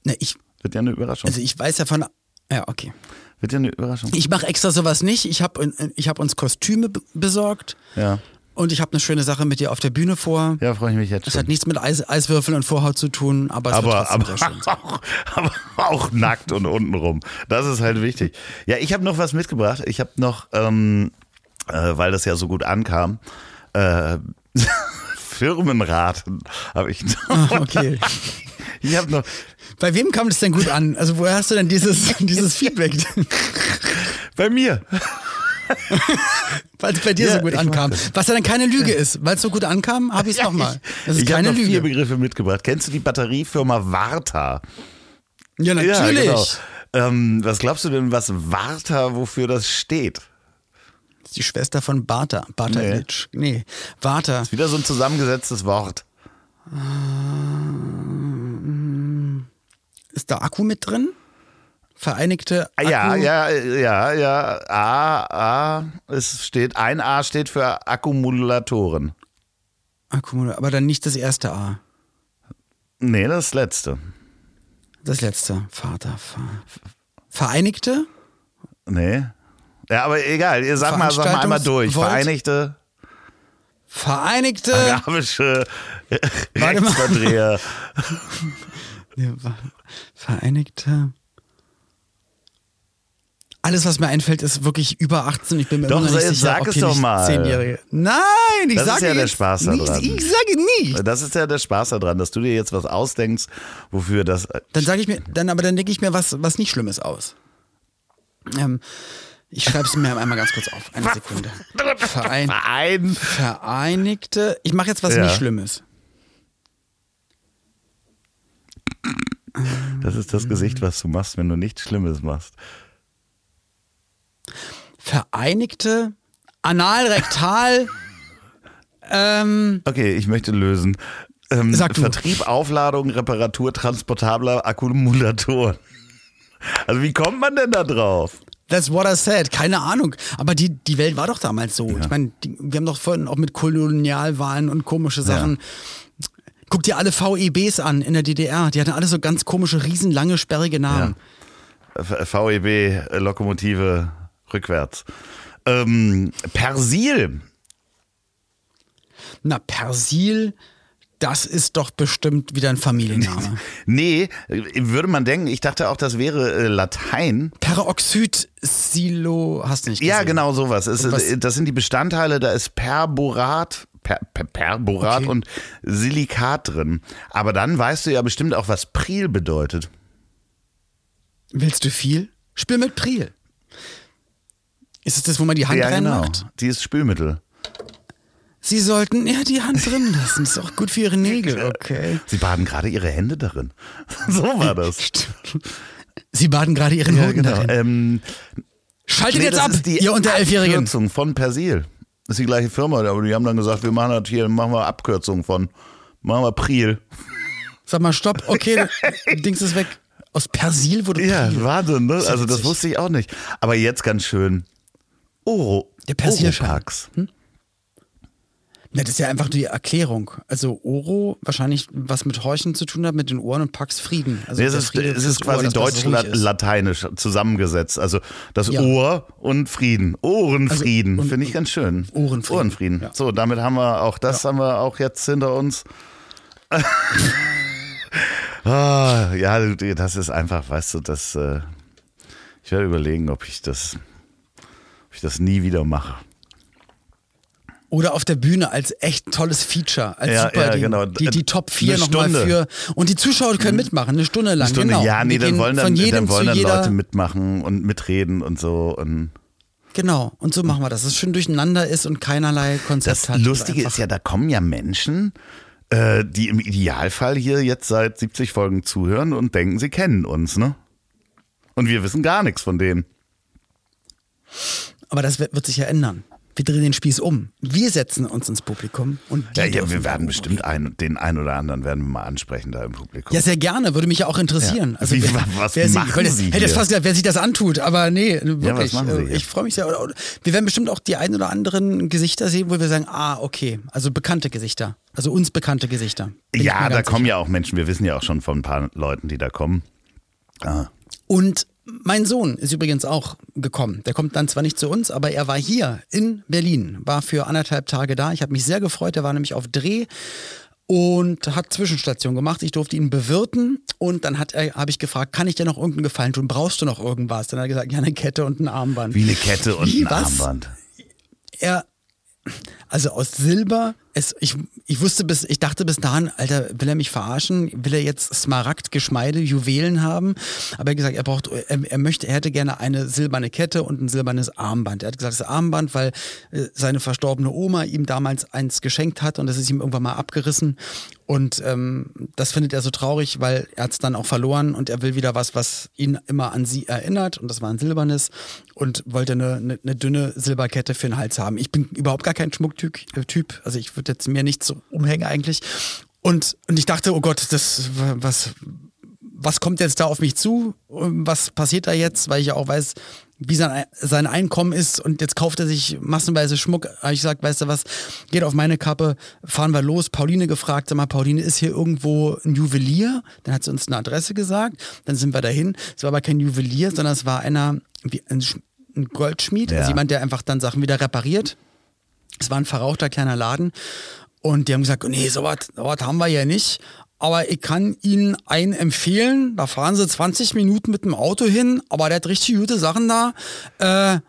Ne, ich. Wird ja eine Überraschung. Also ich weiß ja von ja, okay. Wird ja eine Überraschung. Ich mache extra sowas nicht. Ich habe ich hab uns Kostüme besorgt. Ja. Und ich habe eine schöne Sache mit dir auf der Bühne vor. Ja, freue ich mich jetzt. Das schon. hat nichts mit Eis, Eiswürfeln und Vorhaut zu tun, aber es aber, aber, sehr schön sein. Auch, aber auch nackt und untenrum. Das ist halt wichtig. Ja, ich habe noch was mitgebracht. Ich habe noch, ähm, äh, weil das ja so gut ankam, äh, Firmenraten habe ich noch. Ah, okay. Ich habe noch. Bei wem kam das denn gut an? Also woher hast du denn dieses, dieses Feedback? Bei mir. weil es bei dir ja, so gut ankam. Was ja dann keine Lüge ist. Weil es so gut ankam, habe ich es nochmal. Das ist ich keine noch Lüge. vier Begriffe mitgebracht. Kennst du die Batteriefirma Varta? Ja, natürlich. Ja, genau. ähm, was glaubst du denn, was Varta, wofür das steht? Das ist die Schwester von Barta. Barta nee. Nee, Varta. Das ist wieder so ein zusammengesetztes Wort. Ist da Akku mit drin? Vereinigte Akku? Ja, ja, ja, ja. A, A, es steht, ein A steht für Akkumulatoren. Akkumulator, aber dann nicht das erste A. Nee, das letzte. Das letzte. Vater, Vater. Vereinigte? Nee. Ja, aber egal, ihr sag mal, sag mal einmal durch. Volt? Vereinigte. Vereinigte. Arabische Rechtsverdreher. Vereinigte. Alles, was mir einfällt, ist wirklich über 18. Ich bin mir doch, immer noch nicht sicher, sag es doch mal. Zehnjährige. Nein, ich das sage ist ja jetzt der Spaß daran. Nicht, ich sage nicht. Das ist ja der Spaß daran, dass du dir jetzt was ausdenkst, wofür das. Dann sage ich mir, dann aber dann denke ich mir was, was nicht Schlimmes aus. Ähm, ich schreibe es mir einmal ganz kurz auf. Eine Sekunde. Verein, Verein. Vereinigte. Ich mache jetzt was Ja. nicht Schlimmes. Das ist das Gesicht, was du machst, wenn du nichts Schlimmes machst. Vereinigte Analrektal. ähm, Okay, ich möchte lösen. Ähm, Sag du. Vertrieb, Aufladung, Reparatur transportabler Akkumulatoren. Also wie kommt man denn da drauf? That's what I said. Keine Ahnung. Aber die, die Welt war doch damals so. Ich meine, wir haben doch vorhin auch mit Kolonialwahlen und komische Sachen. Guck dir alle VEBs an in der DDR. Die hatten alle so ganz komische, riesenlange, sperrige Namen. V- VEB, Lokomotive, rückwärts. Ähm, Persil. Na, Persil, das ist doch bestimmt wieder ein Familienname. Nee, äh, würde man denken, ich dachte auch, das wäre äh, Latein. Peroxid, Silo, hast du nicht gesehen? Ja, genau sowas. Es, Was- ist- das sind die Bestandteile, da ist Perborat, per, per, Perborat Okay. und Silikat drin. Aber dann weißt du ja bestimmt auch, was Pril bedeutet. Willst du viel? Spiel mit Priel. Ist es das, wo man die Hand ja, genau. reinmacht? Die ist Spülmittel. Sie sollten eher die Hand drin lassen. Ist auch gut für ihre Nägel, okay. Sie baden gerade ihre Hände darin. so war das. Sie baden gerade ihren Ja, Hoden genau. darin. Ähm, Schaltet nee, jetzt ab, ihr unter Elfjährigen. Abkürzung von Persil. Das ist die gleiche Firma, aber die haben dann gesagt, wir machen das hier, machen wir Abkürzung von, machen wir Pril. Sag mal, stopp, okay, Dings ist weg. Aus Persil wurde Ja, Priel. Wahnsinn, ne? Ja Also das wusste ich auch nicht. Aber jetzt ganz schön. Oro. Der Persilschein. Oropax. Ja, das ist ja einfach die Erklärung. Also Oro wahrscheinlich was mit Horchen zu tun hat, mit den Ohren und Pax Frieden. Also Nee, es ist, Friede es ist quasi deutsch-lateinisch zusammengesetzt. Also das Ja. Ohr und Frieden. Ohrenfrieden. Also, Finde ich ganz schön. Ohrenfrieden. Ohrenfrieden. Ja. So, damit haben wir auch das haben wir auch jetzt hinter uns. ah, ja, das ist einfach, weißt du, das. Äh, ich werde überlegen, ob ich das, ob ich das nie wieder mache. Oder auf der Bühne als echt tolles Feature, als Ja, super ja, genau. Die, die Top 4 Eine nochmal für. Und die Zuschauer können mitmachen, eine Stunde lang. Eine Stunde, genau. ja, nee, dann wollen dann, dann wollen dann Leute mitmachen und mitreden und so. Und Genau, und so machen wir das. Dass es schön durcheinander ist und keinerlei Konzept das hat. Lustige Einfach- ist ja, da kommen ja Menschen, äh, die im Idealfall hier jetzt seit 70 Folgen zuhören und denken, sie kennen uns, ne? Und wir wissen gar nichts von denen. Aber das wird, wird sich ja ändern. Wir drehen den Spieß um. Wir setzen uns ins Publikum und Ja, ja, wir werden bestimmt reden. ein, den einen oder anderen werden wir mal ansprechen da im Publikum. Ja, sehr gerne, würde mich ja auch interessieren. Ja. Also, Wie- wer, was wer machen ich wollte- Sie Hätte jetzt fast gesagt, wer sich das antut, aber nee, wirklich. Sie äh, ich freue mich sehr. Wir werden bestimmt auch die ein oder anderen Gesichter sehen, wo wir sagen, ah, okay, also bekannte Gesichter. Also uns bekannte Gesichter. Bin ja, da kommen sicher. ja auch Menschen, wir wissen ja auch schon von ein paar Leuten, die da kommen. Ah. Und mein Sohn ist übrigens auch gekommen. Der kommt dann zwar nicht zu uns, aber er war hier in Berlin, war für anderthalb Tage da. Ich habe mich sehr gefreut. Er war nämlich auf Dreh und hat Zwischenstation gemacht. Ich durfte ihn bewirten und dann hat er, habe ich gefragt, kann ich dir noch irgendeinen Gefallen tun? Brauchst du noch irgendwas? Dann hat er gesagt, ja, eine Kette und ein Armband. Wie eine Kette und Wie, ein was? Armband. Er, also aus Silber, es, ich, ich wusste bis, ich dachte bis dahin, Alter, will er mich verarschen? Will er jetzt Smaragd, Geschmeide, Juwelen haben? Aber er hat gesagt, er braucht, er, er möchte, er hätte gerne eine silberne Kette und ein silbernes Armband. Er hat gesagt, das Armband, weil äh, seine verstorbene Oma ihm damals eins geschenkt hat und das ist ihm irgendwann mal abgerissen. Und ähm, das findet er so traurig, weil er hat es dann auch verloren und er will wieder was, was ihn immer an sie erinnert. Und das war ein silbernes und wollte eine, eine, eine dünne Silberkette für den Hals haben. Ich bin überhaupt gar kein Schmucktyp. äh. Also ich würde jetzt mir nichts so umhängen eigentlich. Und, und ich dachte, oh Gott, das was, was kommt jetzt da auf mich zu? Was passiert da jetzt? Weil ich ja auch weiß, wie sein, sein Einkommen ist und jetzt kauft er sich massenweise Schmuck. Ich sag, weißt du was, geht auf meine Kappe, fahren wir los. Pauline gefragt, sag mal, Pauline, ist hier irgendwo ein Juwelier? Dann hat sie uns eine Adresse gesagt, dann sind wir dahin. Es war aber kein Juwelier, sondern es war einer, wie ein, Sch- ein Goldschmied, Ja. also jemand, der einfach dann Sachen wieder repariert. Es war ein verrauchter kleiner Laden. Und die haben gesagt, nee, sowas sowas haben wir ja nicht. Aber ich kann Ihnen einen empfehlen. Da fahren Sie 20 Minuten mit dem Auto hin, aber der hat richtig gute Sachen da. Äh,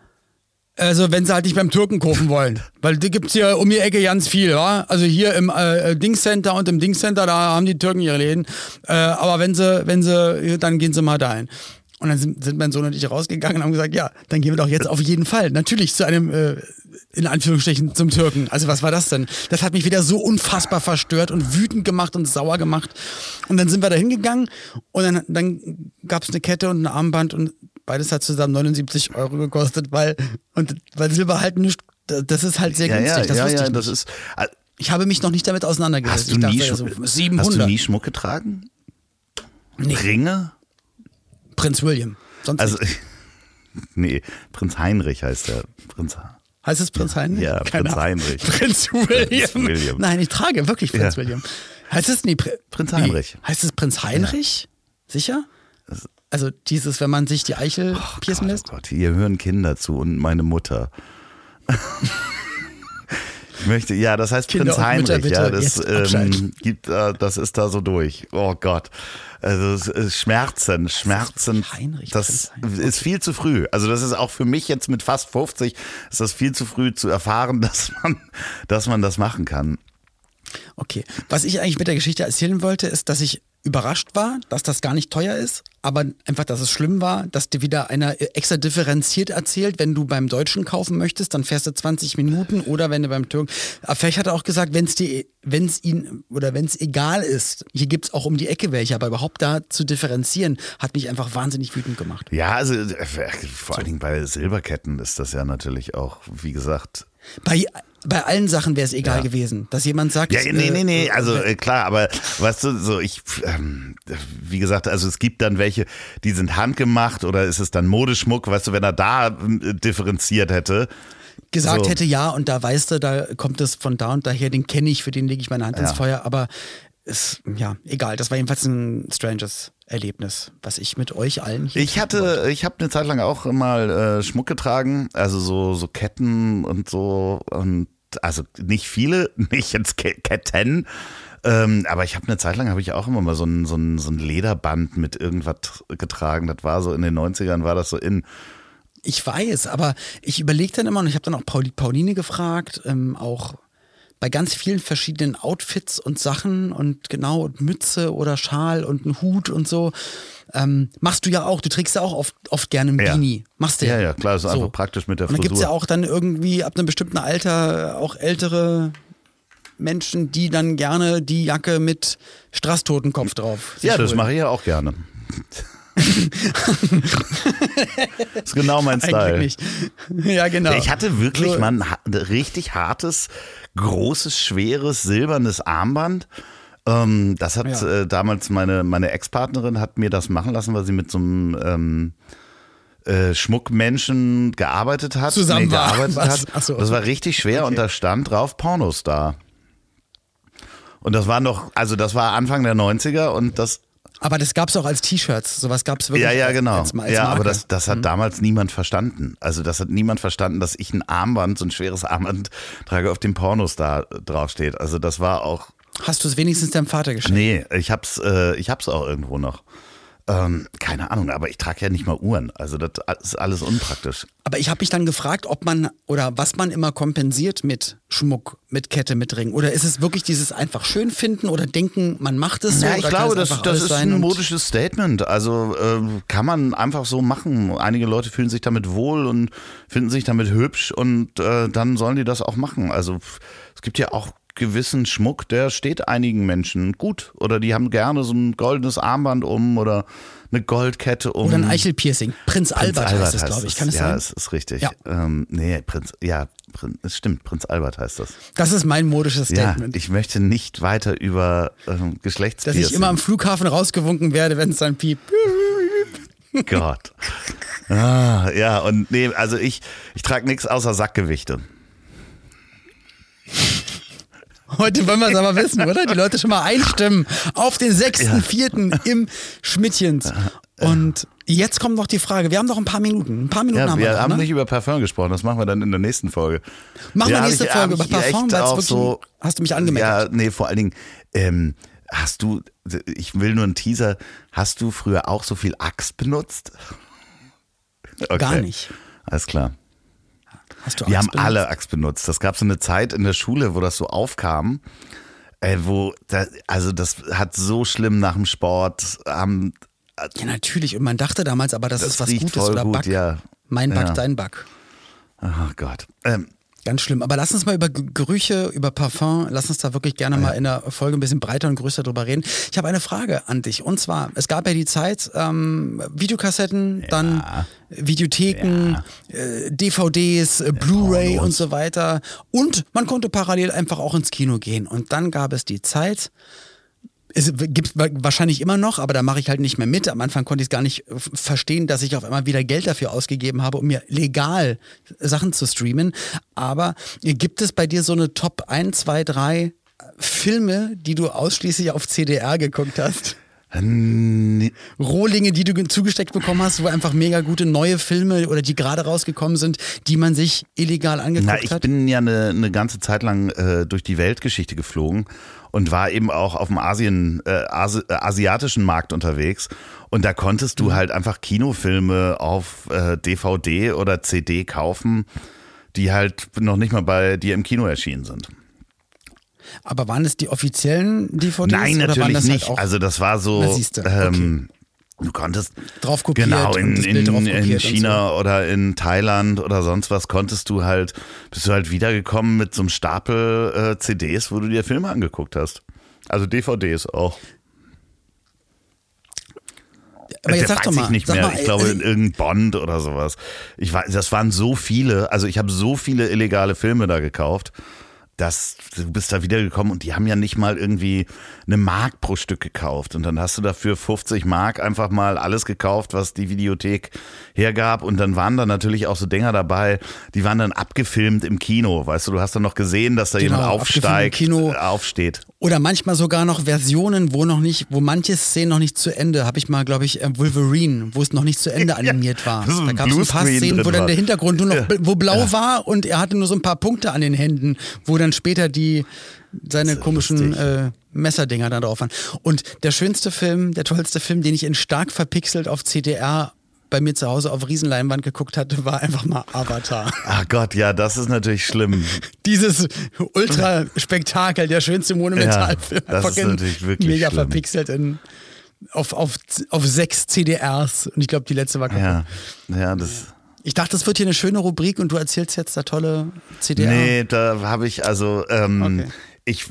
also wenn sie halt nicht beim Türken kaufen wollen. Weil die gibt's hier um die Ecke ganz viel, wa? Also hier im äh, Dingcenter und im Dingcenter, da haben die Türken ihre Läden. Äh, aber wenn sie, wenn sie, dann gehen sie mal dahin. Und dann sind, sind mein Sohn und ich rausgegangen und haben gesagt, ja, dann gehen wir doch jetzt auf jeden Fall. Natürlich zu einem, äh, in Anführungsstrichen, zum Türken. Also was war das denn? Das hat mich wieder so unfassbar verstört und wütend gemacht und sauer gemacht. Und dann sind wir da hingegangen und dann, dann gab's eine Kette und ein Armband und beides hat zusammen 79 Euro gekostet, weil, und, weil Silber halt nicht, das ist halt sehr günstig. ja, das ja, wusste ja, ich das ist. äh, Ich habe mich noch nicht damit auseinandergesetzt. Hast du, dachte nie, ja Schmuck- so 700. hast du nie Schmuck getragen? Nee. Ringe? Prinz William. Sonst Also, nicht. Nee, Prinz Heinrich heißt der. Prinz Heißt es Prinz Heinrich? Ja, Keine Prinz Ahnung. Heinrich. Prinz William. Prinz William. Nein, ich trage wirklich Prinz Ja. William. Heißt es nee, Pri- Prinz wie? Heinrich. Heißt es Prinz Heinrich? Sicher? Also dieses, wenn man sich die Eichel piercen Gott, lässt? oh Gott, hier hören Kinder zu und meine Mutter. möchte, ja, das heißt Kinder Prinz Mütter, Heinrich, ja, das ähm, gibt, äh, das ist da so durch. Oh Gott. Also Schmerzen, Schmerzen. Heinrich, das Heinrich. ist viel zu früh. Also das ist auch für mich jetzt mit fast 50 ist das viel zu früh zu erfahren, dass man, dass man das machen kann. Okay. Was ich eigentlich mit der Geschichte erzählen wollte, ist, dass ich überrascht war, dass das gar nicht teuer ist, aber einfach, dass es schlimm war, dass dir wieder einer extra differenziert erzählt, wenn du beim Deutschen kaufen möchtest, dann fährst du 20 Minuten oder wenn du beim Türken. Aber vielleicht hat er auch gesagt, wenn es dir, wenn es ihn oder wenn es egal ist, hier gibt es auch um die Ecke welche, aber überhaupt da zu differenzieren, hat mich einfach wahnsinnig wütend gemacht. Ja, also äh, vor allen Dingen bei Silberketten ist das ja natürlich auch, wie gesagt, Bei, bei allen Sachen wäre es egal Ja. gewesen, dass jemand sagt. Ja, nee, äh, nee, nee, äh, also äh, klar, aber weißt du, so ich, ähm, wie gesagt, also es gibt dann welche, die sind handgemacht oder ist es dann Modeschmuck, weißt du, wenn er da äh, differenziert hätte. gesagt So. hätte, ja, und da weißt du, da kommt es von da und daher, den kenne ich, für den lege ich meine Hand ins Ja. Feuer, aber ist, ja, egal. Das war jedenfalls ein stranges Erlebnis, was ich mit euch allen hier. Ich hatte, ich habe eine Zeit lang auch mal äh, Schmuck getragen, also so, so Ketten und so und also nicht viele, nicht jetzt Ke Ketten. Ähm, aber ich habe eine Zeit lang habe ich auch immer mal so ein, so, ein, so ein Lederband mit irgendwas getragen. Das war so in den 90ern war das so in. Ich weiß, aber ich überlege dann immer und ich habe dann auch Pauli, Pauline gefragt, ähm, auch bei ganz vielen verschiedenen Outfits und Sachen und genau und Mütze oder Schal und ein Hut und so. Ähm, machst du ja auch, du trägst ja auch oft, oft gerne ein Ja. Beanie. Machst du ja. Ja, ja, klar, ist einfach praktisch mit der Und dann gibt es Frisur. ja auch dann irgendwie ab einem bestimmten Alter auch ältere Menschen, die dann gerne die Jacke mit Straßtotenkopf drauf. sich Ja, das holen. mache ich ja auch gerne. ist genau mein Style. Eigentlich nicht. Ja, genau. Ich hatte wirklich So. mal ein richtig hartes, großes, schweres, silbernes Armband. Ähm, das hat Ja. äh, damals meine, meine Ex-Partnerin hat mir das machen lassen, weil sie mit so einem ähm, äh, Schmuckmenschen gearbeitet hat. Zusammen war. gearbeitet Was? hat. So. Das war richtig schwer und da stand drauf Pornostar. Und das war noch, also das war Anfang der 90er und das Aber das gab es auch als T-Shirts. Sowas gab es wirklich. ja, ja, genau. Als, als ja. Mhm. aber das, das hat damals niemand verstanden. Also das hat niemand verstanden, dass ich ein Armband, so ein schweres Armband trage, auf dem Pornostar draufsteht. Also das war auch, Hast du es wenigstens deinem Vater geschenkt? nee, ich hab's, äh, ich hab's auch irgendwo noch. Ähm, keine Ahnung, aber ich trage ja nicht mal Uhren. Also das ist alles unpraktisch. Aber ich habe mich dann gefragt, ob man oder was man immer kompensiert mit Schmuck, mit Kette, mit Ring. Oder ist es wirklich dieses einfach schön finden oder denken, man macht es so? Ja, ich glaube, das, das ist ein modisches Statement. Also ähm, kann man einfach so machen. Einige Leute fühlen sich damit wohl und finden sich damit hübsch und äh, dann sollen die das auch machen. Also es gibt ja auch gewissen Schmuck, der steht einigen Menschen gut. Oder die haben gerne so ein goldenes Armband um oder eine Goldkette um. Oder ein Eichelpiercing. Prinz, Prinz Albert, heißt es, heißt glaube ich. Kann es ja, sein? es ist richtig. Ja. Ähm, nee, Prinz, ja, Prinz, es stimmt, Prinz Albert heißt das. Das ist mein modisches Ja, Statement. ich möchte nicht weiter über ähm, dass Geschlechtspiercing. ich immer am Flughafen rausgewunken werde, wenn es dann piept. Gott. Ah, ja, und nee, also ich, ich trage nichts außer Sackgewichte. Heute wollen wir es aber wissen, oder? Die Leute schon mal einstimmen auf den 6.4. im Schmidtchens. Und jetzt kommt noch die Frage, wir haben noch ein paar Minuten. Ein paar Minuten Ja, haben wir, wir noch, haben ne? nicht über Parfum gesprochen, das machen wir dann in der nächsten Folge. Machen wir Ja, nächste ich- Folge über Parfum, weil wirklich, so, hast du mich angemeldet. Ja, nee, vor allen Dingen, ähm, hast du, ich will nur einen Teaser, hast du früher auch so viel Axt benutzt? Okay. Gar nicht. Alles klar. Hast du Wir Axt haben benutzt? alle Axt benutzt. Das gab so eine Zeit in der Schule, wo das so aufkam. Äh, wo, da, also das hat so schlimm nach dem Sport, haben Ja, natürlich. Und man dachte damals, aber das, Das ist was Gutes oder gut, Back. ja. Mein Back, Ja. dein Back. Oh Gott. Ähm, Ganz schlimm. Aber lass uns mal über Gerüche, über Parfum, lass uns da wirklich gerne mal in der Folge ein bisschen breiter und größer drüber reden. Ich habe eine Frage an dich. Und zwar, es gab ja die Zeit, ähm, Videokassetten, dann Videotheken, äh, DVDs, äh, Blu-ray und so weiter. Und man konnte parallel einfach auch ins Kino gehen. Und dann gab es die Zeit, es gibt wahrscheinlich immer noch, aber da mache ich halt nicht mehr mit. Am Anfang konnte ich es gar nicht verstehen, dass ich auf einmal wieder Geld dafür ausgegeben habe, um mir legal Sachen zu streamen. Aber gibt es bei dir so eine Top 1, 2, 3 Filme, die du ausschließlich auf CDR geguckt hast? Nee. Rohlinge, die du zugesteckt bekommen hast, wo einfach mega gute neue Filme oder die gerade rausgekommen sind, die man sich illegal angeguckt Na, ich hat? bin ja eine, eine ganze Zeit lang äh, durch die Weltgeschichte geflogen und war eben auch auf dem Asien, äh, Asi äh, asiatischen Markt unterwegs. Und da konntest du halt einfach Kinofilme auf äh, DVD oder CD kaufen, die halt noch nicht mal bei dir im Kino erschienen sind. Aber waren es die offiziellen DVDs? Nein, oder waren natürlich das halt nicht. auch also das war so. Na, ähm, Du konntest drauf kopiert genau in, in, in China oder in Thailand oder sonst was konntest du halt bist du halt wiedergekommen mit so einem Stapel äh, CDs, wo du dir Filme angeguckt hast. Also DVDs auch. Aber jetzt das sag weiß doch mal, ich nicht mehr. mal, ich glaube äh, in irgendein Bond oder sowas. Ich weiß, das waren so viele. Also ich habe so viele illegale Filme da gekauft. Dass du bist da wiedergekommen und die haben ja nicht mal irgendwie eine Mark pro Stück gekauft. Und dann hast du dafür 50 Mark einfach mal alles gekauft, was die Videothek hergab. Und dann waren da natürlich auch so Dinger dabei, die waren dann abgefilmt im Kino. Weißt du, du hast dann noch gesehen, dass da Genau, jemand aufsteigt, Kino. aufsteht. Oder manchmal sogar noch Versionen, wo noch nicht, wo manche Szenen noch nicht zu Ende, habe ich mal, glaube ich, äh, Wolverine, wo es noch nicht zu Ende animiert war. wo so Da gab es ein paar Szenen, wo dann war. der Hintergrund nur noch, bl- wo blau war und er hatte nur so ein paar Punkte an den Händen, wo dann später die seine komischen äh, Messerdinger da drauf waren. Und der schönste Film, der tollste Film, den ich in stark verpixelt auf CDR bei mir zu Hause auf Riesenleinwand geguckt hatte, war einfach mal Avatar. Ach Gott, ja, das ist natürlich schlimm. Dieses Ultraspektakel, der schönste Monumentalfilm. Ja, das ist natürlich wirklich Mega schlimm. verpixelt in, auf, auf, auf sechs CDRs. Und ich glaube, die letzte war kaputt. Ja, ja, das. Ich dachte, das wird hier eine schöne Rubrik und du erzählst jetzt da tolle CDR. Nee, da habe ich also ähm, Okay. ich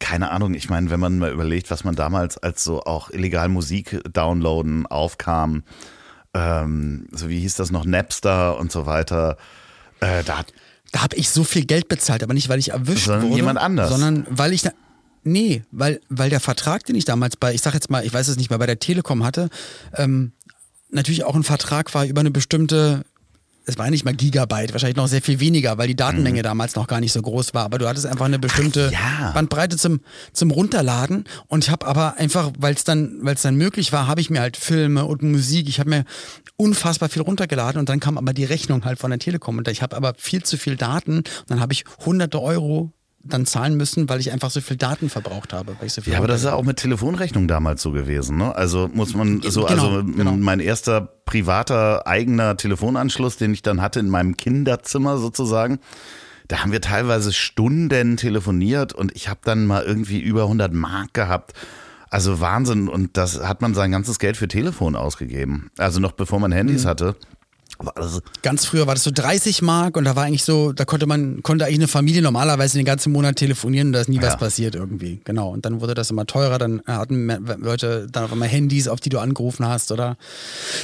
keine Ahnung, ich meine, wenn man mal überlegt, was man damals als so auch illegal Musik downloaden aufkam, ähm, so wie hieß das noch Napster und so weiter, äh, da Da habe ich so viel Geld bezahlt, aber nicht, weil ich erwischt Sondern wurde. jemand anders. Sondern weil ich. Nee, weil, weil der Vertrag, den ich damals bei, ich sag jetzt mal, ich weiß es nicht mehr, bei der Telekom hatte, ähm, natürlich auch ein Vertrag war über eine bestimmte, es war nicht mal Gigabyte, wahrscheinlich noch sehr viel weniger, weil die Datenmenge damals noch gar nicht so groß war. Aber du hattest einfach eine bestimmte Mhm. ja. Bandbreite zum, zum Runterladen. Und ich habe aber einfach, weil es dann, weil es dann möglich war, habe ich mir halt Filme und Musik, ich habe mir unfassbar viel runtergeladen und dann kam aber die Rechnung halt von der Telekom. Und ich habe aber viel zu viel Daten und dann habe ich hunderte Euro dann zahlen müssen, weil ich einfach so viel Daten verbraucht habe. Weil ich so viel Ja, aber das ist ja auch mit Telefonrechnung damals so gewesen, ne? Also muss man so, Genau, also genau. mein erster privater eigener Telefonanschluss, den ich dann hatte in meinem Kinderzimmer sozusagen, da haben wir teilweise Stunden telefoniert und ich habe dann mal irgendwie über 100 Mark gehabt. Also Wahnsinn und das hat man sein ganzes Geld für Telefon ausgegeben. Also noch bevor man Mhm. Handys hatte. War das Ganz früher war das so 30 Mark und da war eigentlich so, da konnte man, konnte eigentlich eine Familie normalerweise den ganzen Monat telefonieren und da ist nie was Ja. passiert irgendwie. Genau. Und dann wurde das immer teurer, dann hatten Leute dann auf einmal Handys, auf die du angerufen hast oder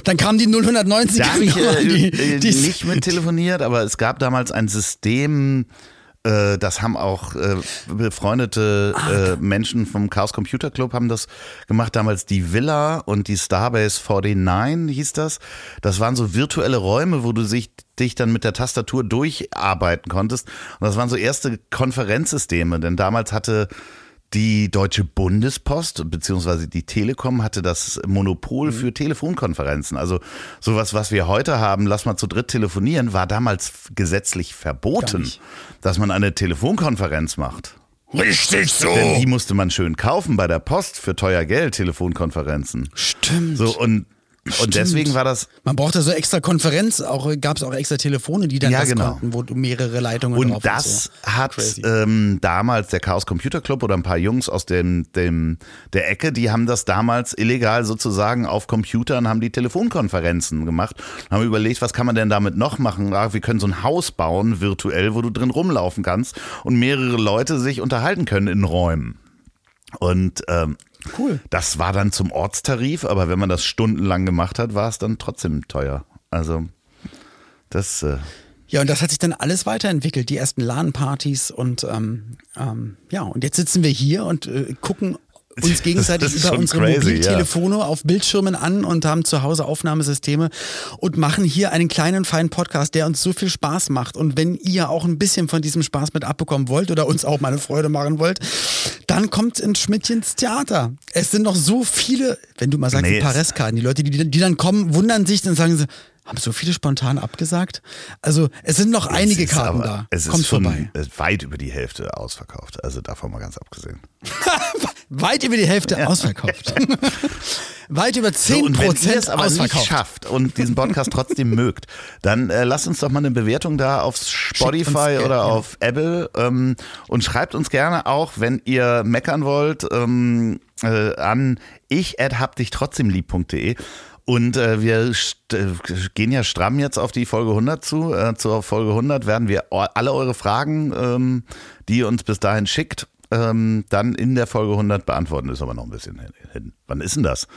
dann kamen die 090 Da habe ich äh, die, äh, die, nicht mit telefoniert, aber es gab damals ein System, äh, das haben auch äh, befreundete äh, Menschen vom Chaos Computer Club haben das gemacht, damals die Villa und die Starbase 49 hieß das. Das waren so virtuelle Räume, wo du sich, dich dann mit der Tastatur durcharbeiten konntest. Und das waren so erste Konferenzsysteme, denn damals hatte die Deutsche Bundespost beziehungsweise die Telekom hatte das Monopol für Telefonkonferenzen. Also sowas, was wir heute haben, lass mal zu dritt telefonieren, war damals gesetzlich verboten, dass man eine Telefonkonferenz macht. Richtig so. Denn die musste man schön kaufen bei der Post für teuer Geld, Telefonkonferenzen. Stimmt. So und, und Stimmt. deswegen war das man brauchte so extra Konferenz, auch gab es auch extra Telefone, die dann Ja, das genau. konnten, wo du mehrere Leitungen Und drauf das so. hat ähm, damals der Chaos Computer Club oder ein paar Jungs aus dem, dem der Ecke, die haben das damals illegal sozusagen auf Computern, haben die Telefonkonferenzen gemacht, haben überlegt, was kann man denn damit noch machen? Ah, wir können so ein Haus bauen, virtuell, wo du drin rumlaufen kannst und mehrere Leute sich unterhalten können in Räumen. Und ähm, Cool. das war dann zum Ortstarif, aber wenn man das stundenlang gemacht hat, war es dann trotzdem teuer. Also das äh, Ja, und das hat sich dann alles weiterentwickelt, die ersten LAN-Partys und ähm, ähm, ja, und jetzt sitzen wir hier und äh, gucken uns gegenseitig über unsere crazy, Mobiltelefone auf Bildschirmen an und haben zu Hause Aufnahmesysteme und machen hier einen kleinen, feinen Podcast, der uns so viel Spaß macht. Und wenn ihr auch ein bisschen von diesem Spaß mit abbekommen wollt oder uns auch mal eine Freude machen wollt, dann kommt ins Schmidtchens Theater. Es sind noch so viele, wenn du mal sagst, Nee, die Pareskarten, die Leute, die, die dann kommen, wundern sich und sagen so, haben so viele spontan abgesagt? Also es sind noch einige ist Karten aber- da. Es ist Kommt schon vorbei. äh, weit über die Hälfte ausverkauft. Also davon mal ganz abgesehen. Weit über die Hälfte ausverkauft. Weit über 10% und wenn ihr es aber nicht ausverkauft. schafft und diesen Podcast trotzdem mögt, dann äh, lasst uns doch mal eine Bewertung da auf Spotify oder ja. auf Apple ähm, und schreibt uns gerne auch, wenn ihr meckern wollt, ähm, äh, an ich hab dich trotzdem lieb.de. Und äh, wir äh, gehen ja stramm jetzt auf die Folge 100 zu. Äh, zur Folge 100 werden wir alle eure Fragen, ähm, die ihr uns bis dahin schickt, ähm, dann in der Folge 100 beantworten. Ist aber noch ein bisschen hin. Wann ist denn das?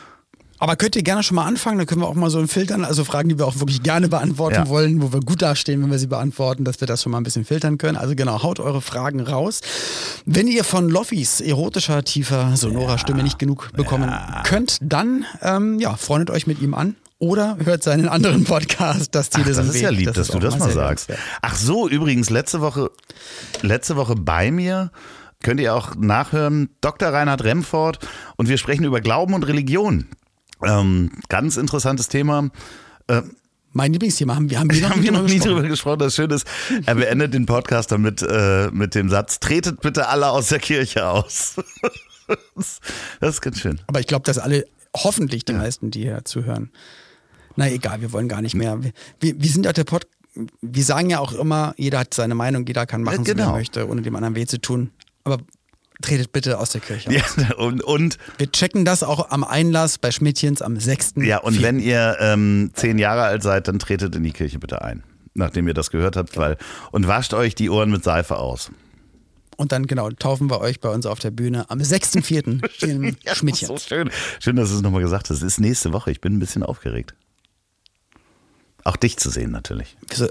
Aber könnt ihr gerne schon mal anfangen, dann können wir auch mal so ein filtern, also Fragen, die wir auch wirklich gerne beantworten Ja. wollen, wo wir gut dastehen, wenn wir sie beantworten, dass wir das schon mal ein bisschen filtern können. Also genau, haut eure Fragen raus. Wenn ihr von Loffis erotischer, tiefer, sonorer Stimme nicht genug bekommen könnt, dann ähm, ja, freundet euch mit ihm an. Oder hört seinen anderen Podcast, das Ziel Ach, ist das ist Weg. ja lieb, dass ist du das mal sagst. Ach so, übrigens, letzte Woche, letzte Woche bei mir könnt ihr auch nachhören, Dr. Reinhard Remford und wir sprechen über Glauben und Religion. Ähm, ganz interessantes Thema. Mein Lieblingsthema haben wir, haben wir noch haben wir noch nie drüber gesprochen. Das Schöne ist, er beendet den Podcast damit äh, mit dem Satz: Tretet bitte alle aus der Kirche aus. das ist ganz schön. Aber ich glaube, dass alle, hoffentlich die meisten, die hier zuhören. Na egal, wir wollen gar nicht mehr. Wir, wir, sind ja der Pod. Wir sagen ja auch immer, jeder hat seine Meinung, jeder kann machen, Ja, was er genau. möchte, ohne dem anderen weh zu tun. Aber tretet bitte aus der Kirche. Ja, aus. und, und Wir checken das auch am Einlass bei Schmidtchens am 6. Ja, und Vierten. wenn ihr ähm, zehn Jahre alt seid, dann tretet in die Kirche bitte ein, nachdem ihr das gehört habt, weil und wascht euch die Ohren mit Seife aus. Und dann genau, taufen wir euch bei uns auf der Bühne am 6.4. im So Schmidtchens. schön. Schön, dass du es nochmal gesagt hast. Es ist nächste Woche. Ich bin ein bisschen aufgeregt. Auch dich zu sehen natürlich. So.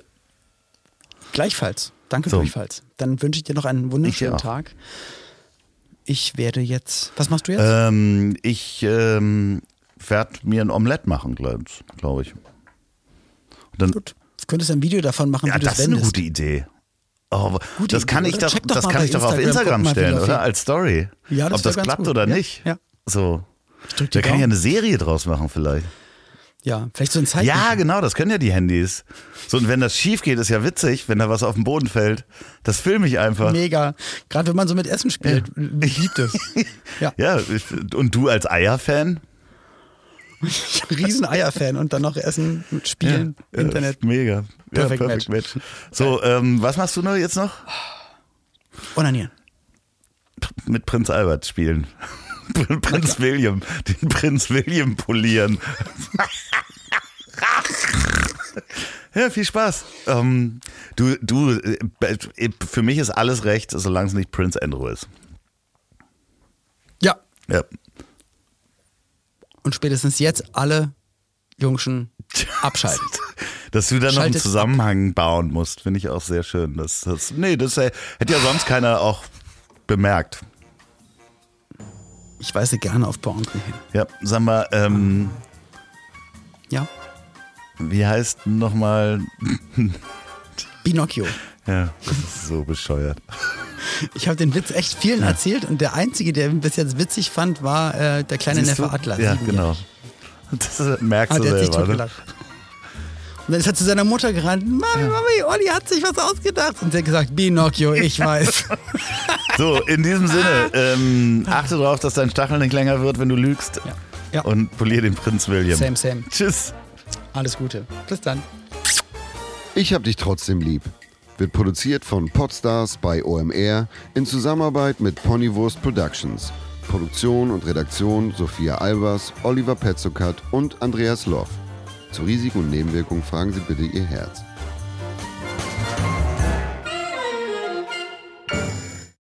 Gleichfalls. Danke So. gleichfalls. Dann wünsche ich dir noch einen wunderschönen auch. Ich werde jetzt. Was machst du jetzt? Ähm, ich ähm, werde mir ein Omelett machen, glaube glaub ich. Und dann, Gut. Du könntest ein Video davon machen, ja, wie du das es ist eine wendest. gute Idee. Oh, Gute das kann Idee, ich oder? doch, doch das kann ich doch auf Instagram, stellen, oder? Als Story. Ja, das Ob das klappt gut. oder Ja, nicht. ja. So. Ich Da kann ich ja eine Serie draus machen vielleicht. Ja, vielleicht so ein Zeichen. Ja, genau, das können ja die Handys. So, und wenn das schief geht, ist ja witzig, wenn da was auf den Boden fällt. Das filme ich einfach. Mega. Gerade wenn man so mit Essen spielt. Ich liebe das. Ja, Ja, und du als Eierfan? ich bin ein riesen Eier-Fan und dann noch Essen, Spielen, Ja, Internet. Mega. Ja, Perfect perfect match. So, ähm, was machst du noch jetzt noch? Onanieren. Mit Prinz Albert spielen. Prinz William. Den Prinz William polieren. ja, viel Spaß. Ähm, du, du, äh, für mich ist alles recht, solange es nicht Prince Andrew ist. Ja. Ja. Und spätestens jetzt alle Jungschen abschalten. Dass du da noch einen Zusammenhang bauen musst, finde ich auch sehr schön. Das, das, nee, das äh, hätte ja sonst keiner auch bemerkt. Ich weise gerne auf Pointen hin. Ja, sag mal, ähm, Ja. wie heißt nochmal? Pinocchio. Ja, das ist so bescheuert. Ich habe den Witz echt vielen erzählt und der einzige, der ihn bis jetzt witzig fand, war äh, der kleine Siehst Neffe du? Atlas. Ja, genau. Das merkst Ah, du selber. Ne? Und dann ist er zu seiner Mutter gerannt. Mami, Mami, Olli hat sich was ausgedacht. Und sie hat gesagt, Pinocchio, ich weiß. So, in diesem Sinne, ähm, achte darauf, dass dein Stachel nicht länger wird, wenn du lügst. Ja. Ja. Und polier den Prinz William. Same, same. Tschüss. Alles Gute. Bis dann. Ich hab dich trotzdem lieb. Wird produziert von Podstars bei OMR in Zusammenarbeit mit Ponywurst Productions. Produktion und Redaktion Sophia Albers, Oliver Petzokat und Andreas Loff. Zu Risiken und Nebenwirkungen fragen Sie bitte Ihr Herz.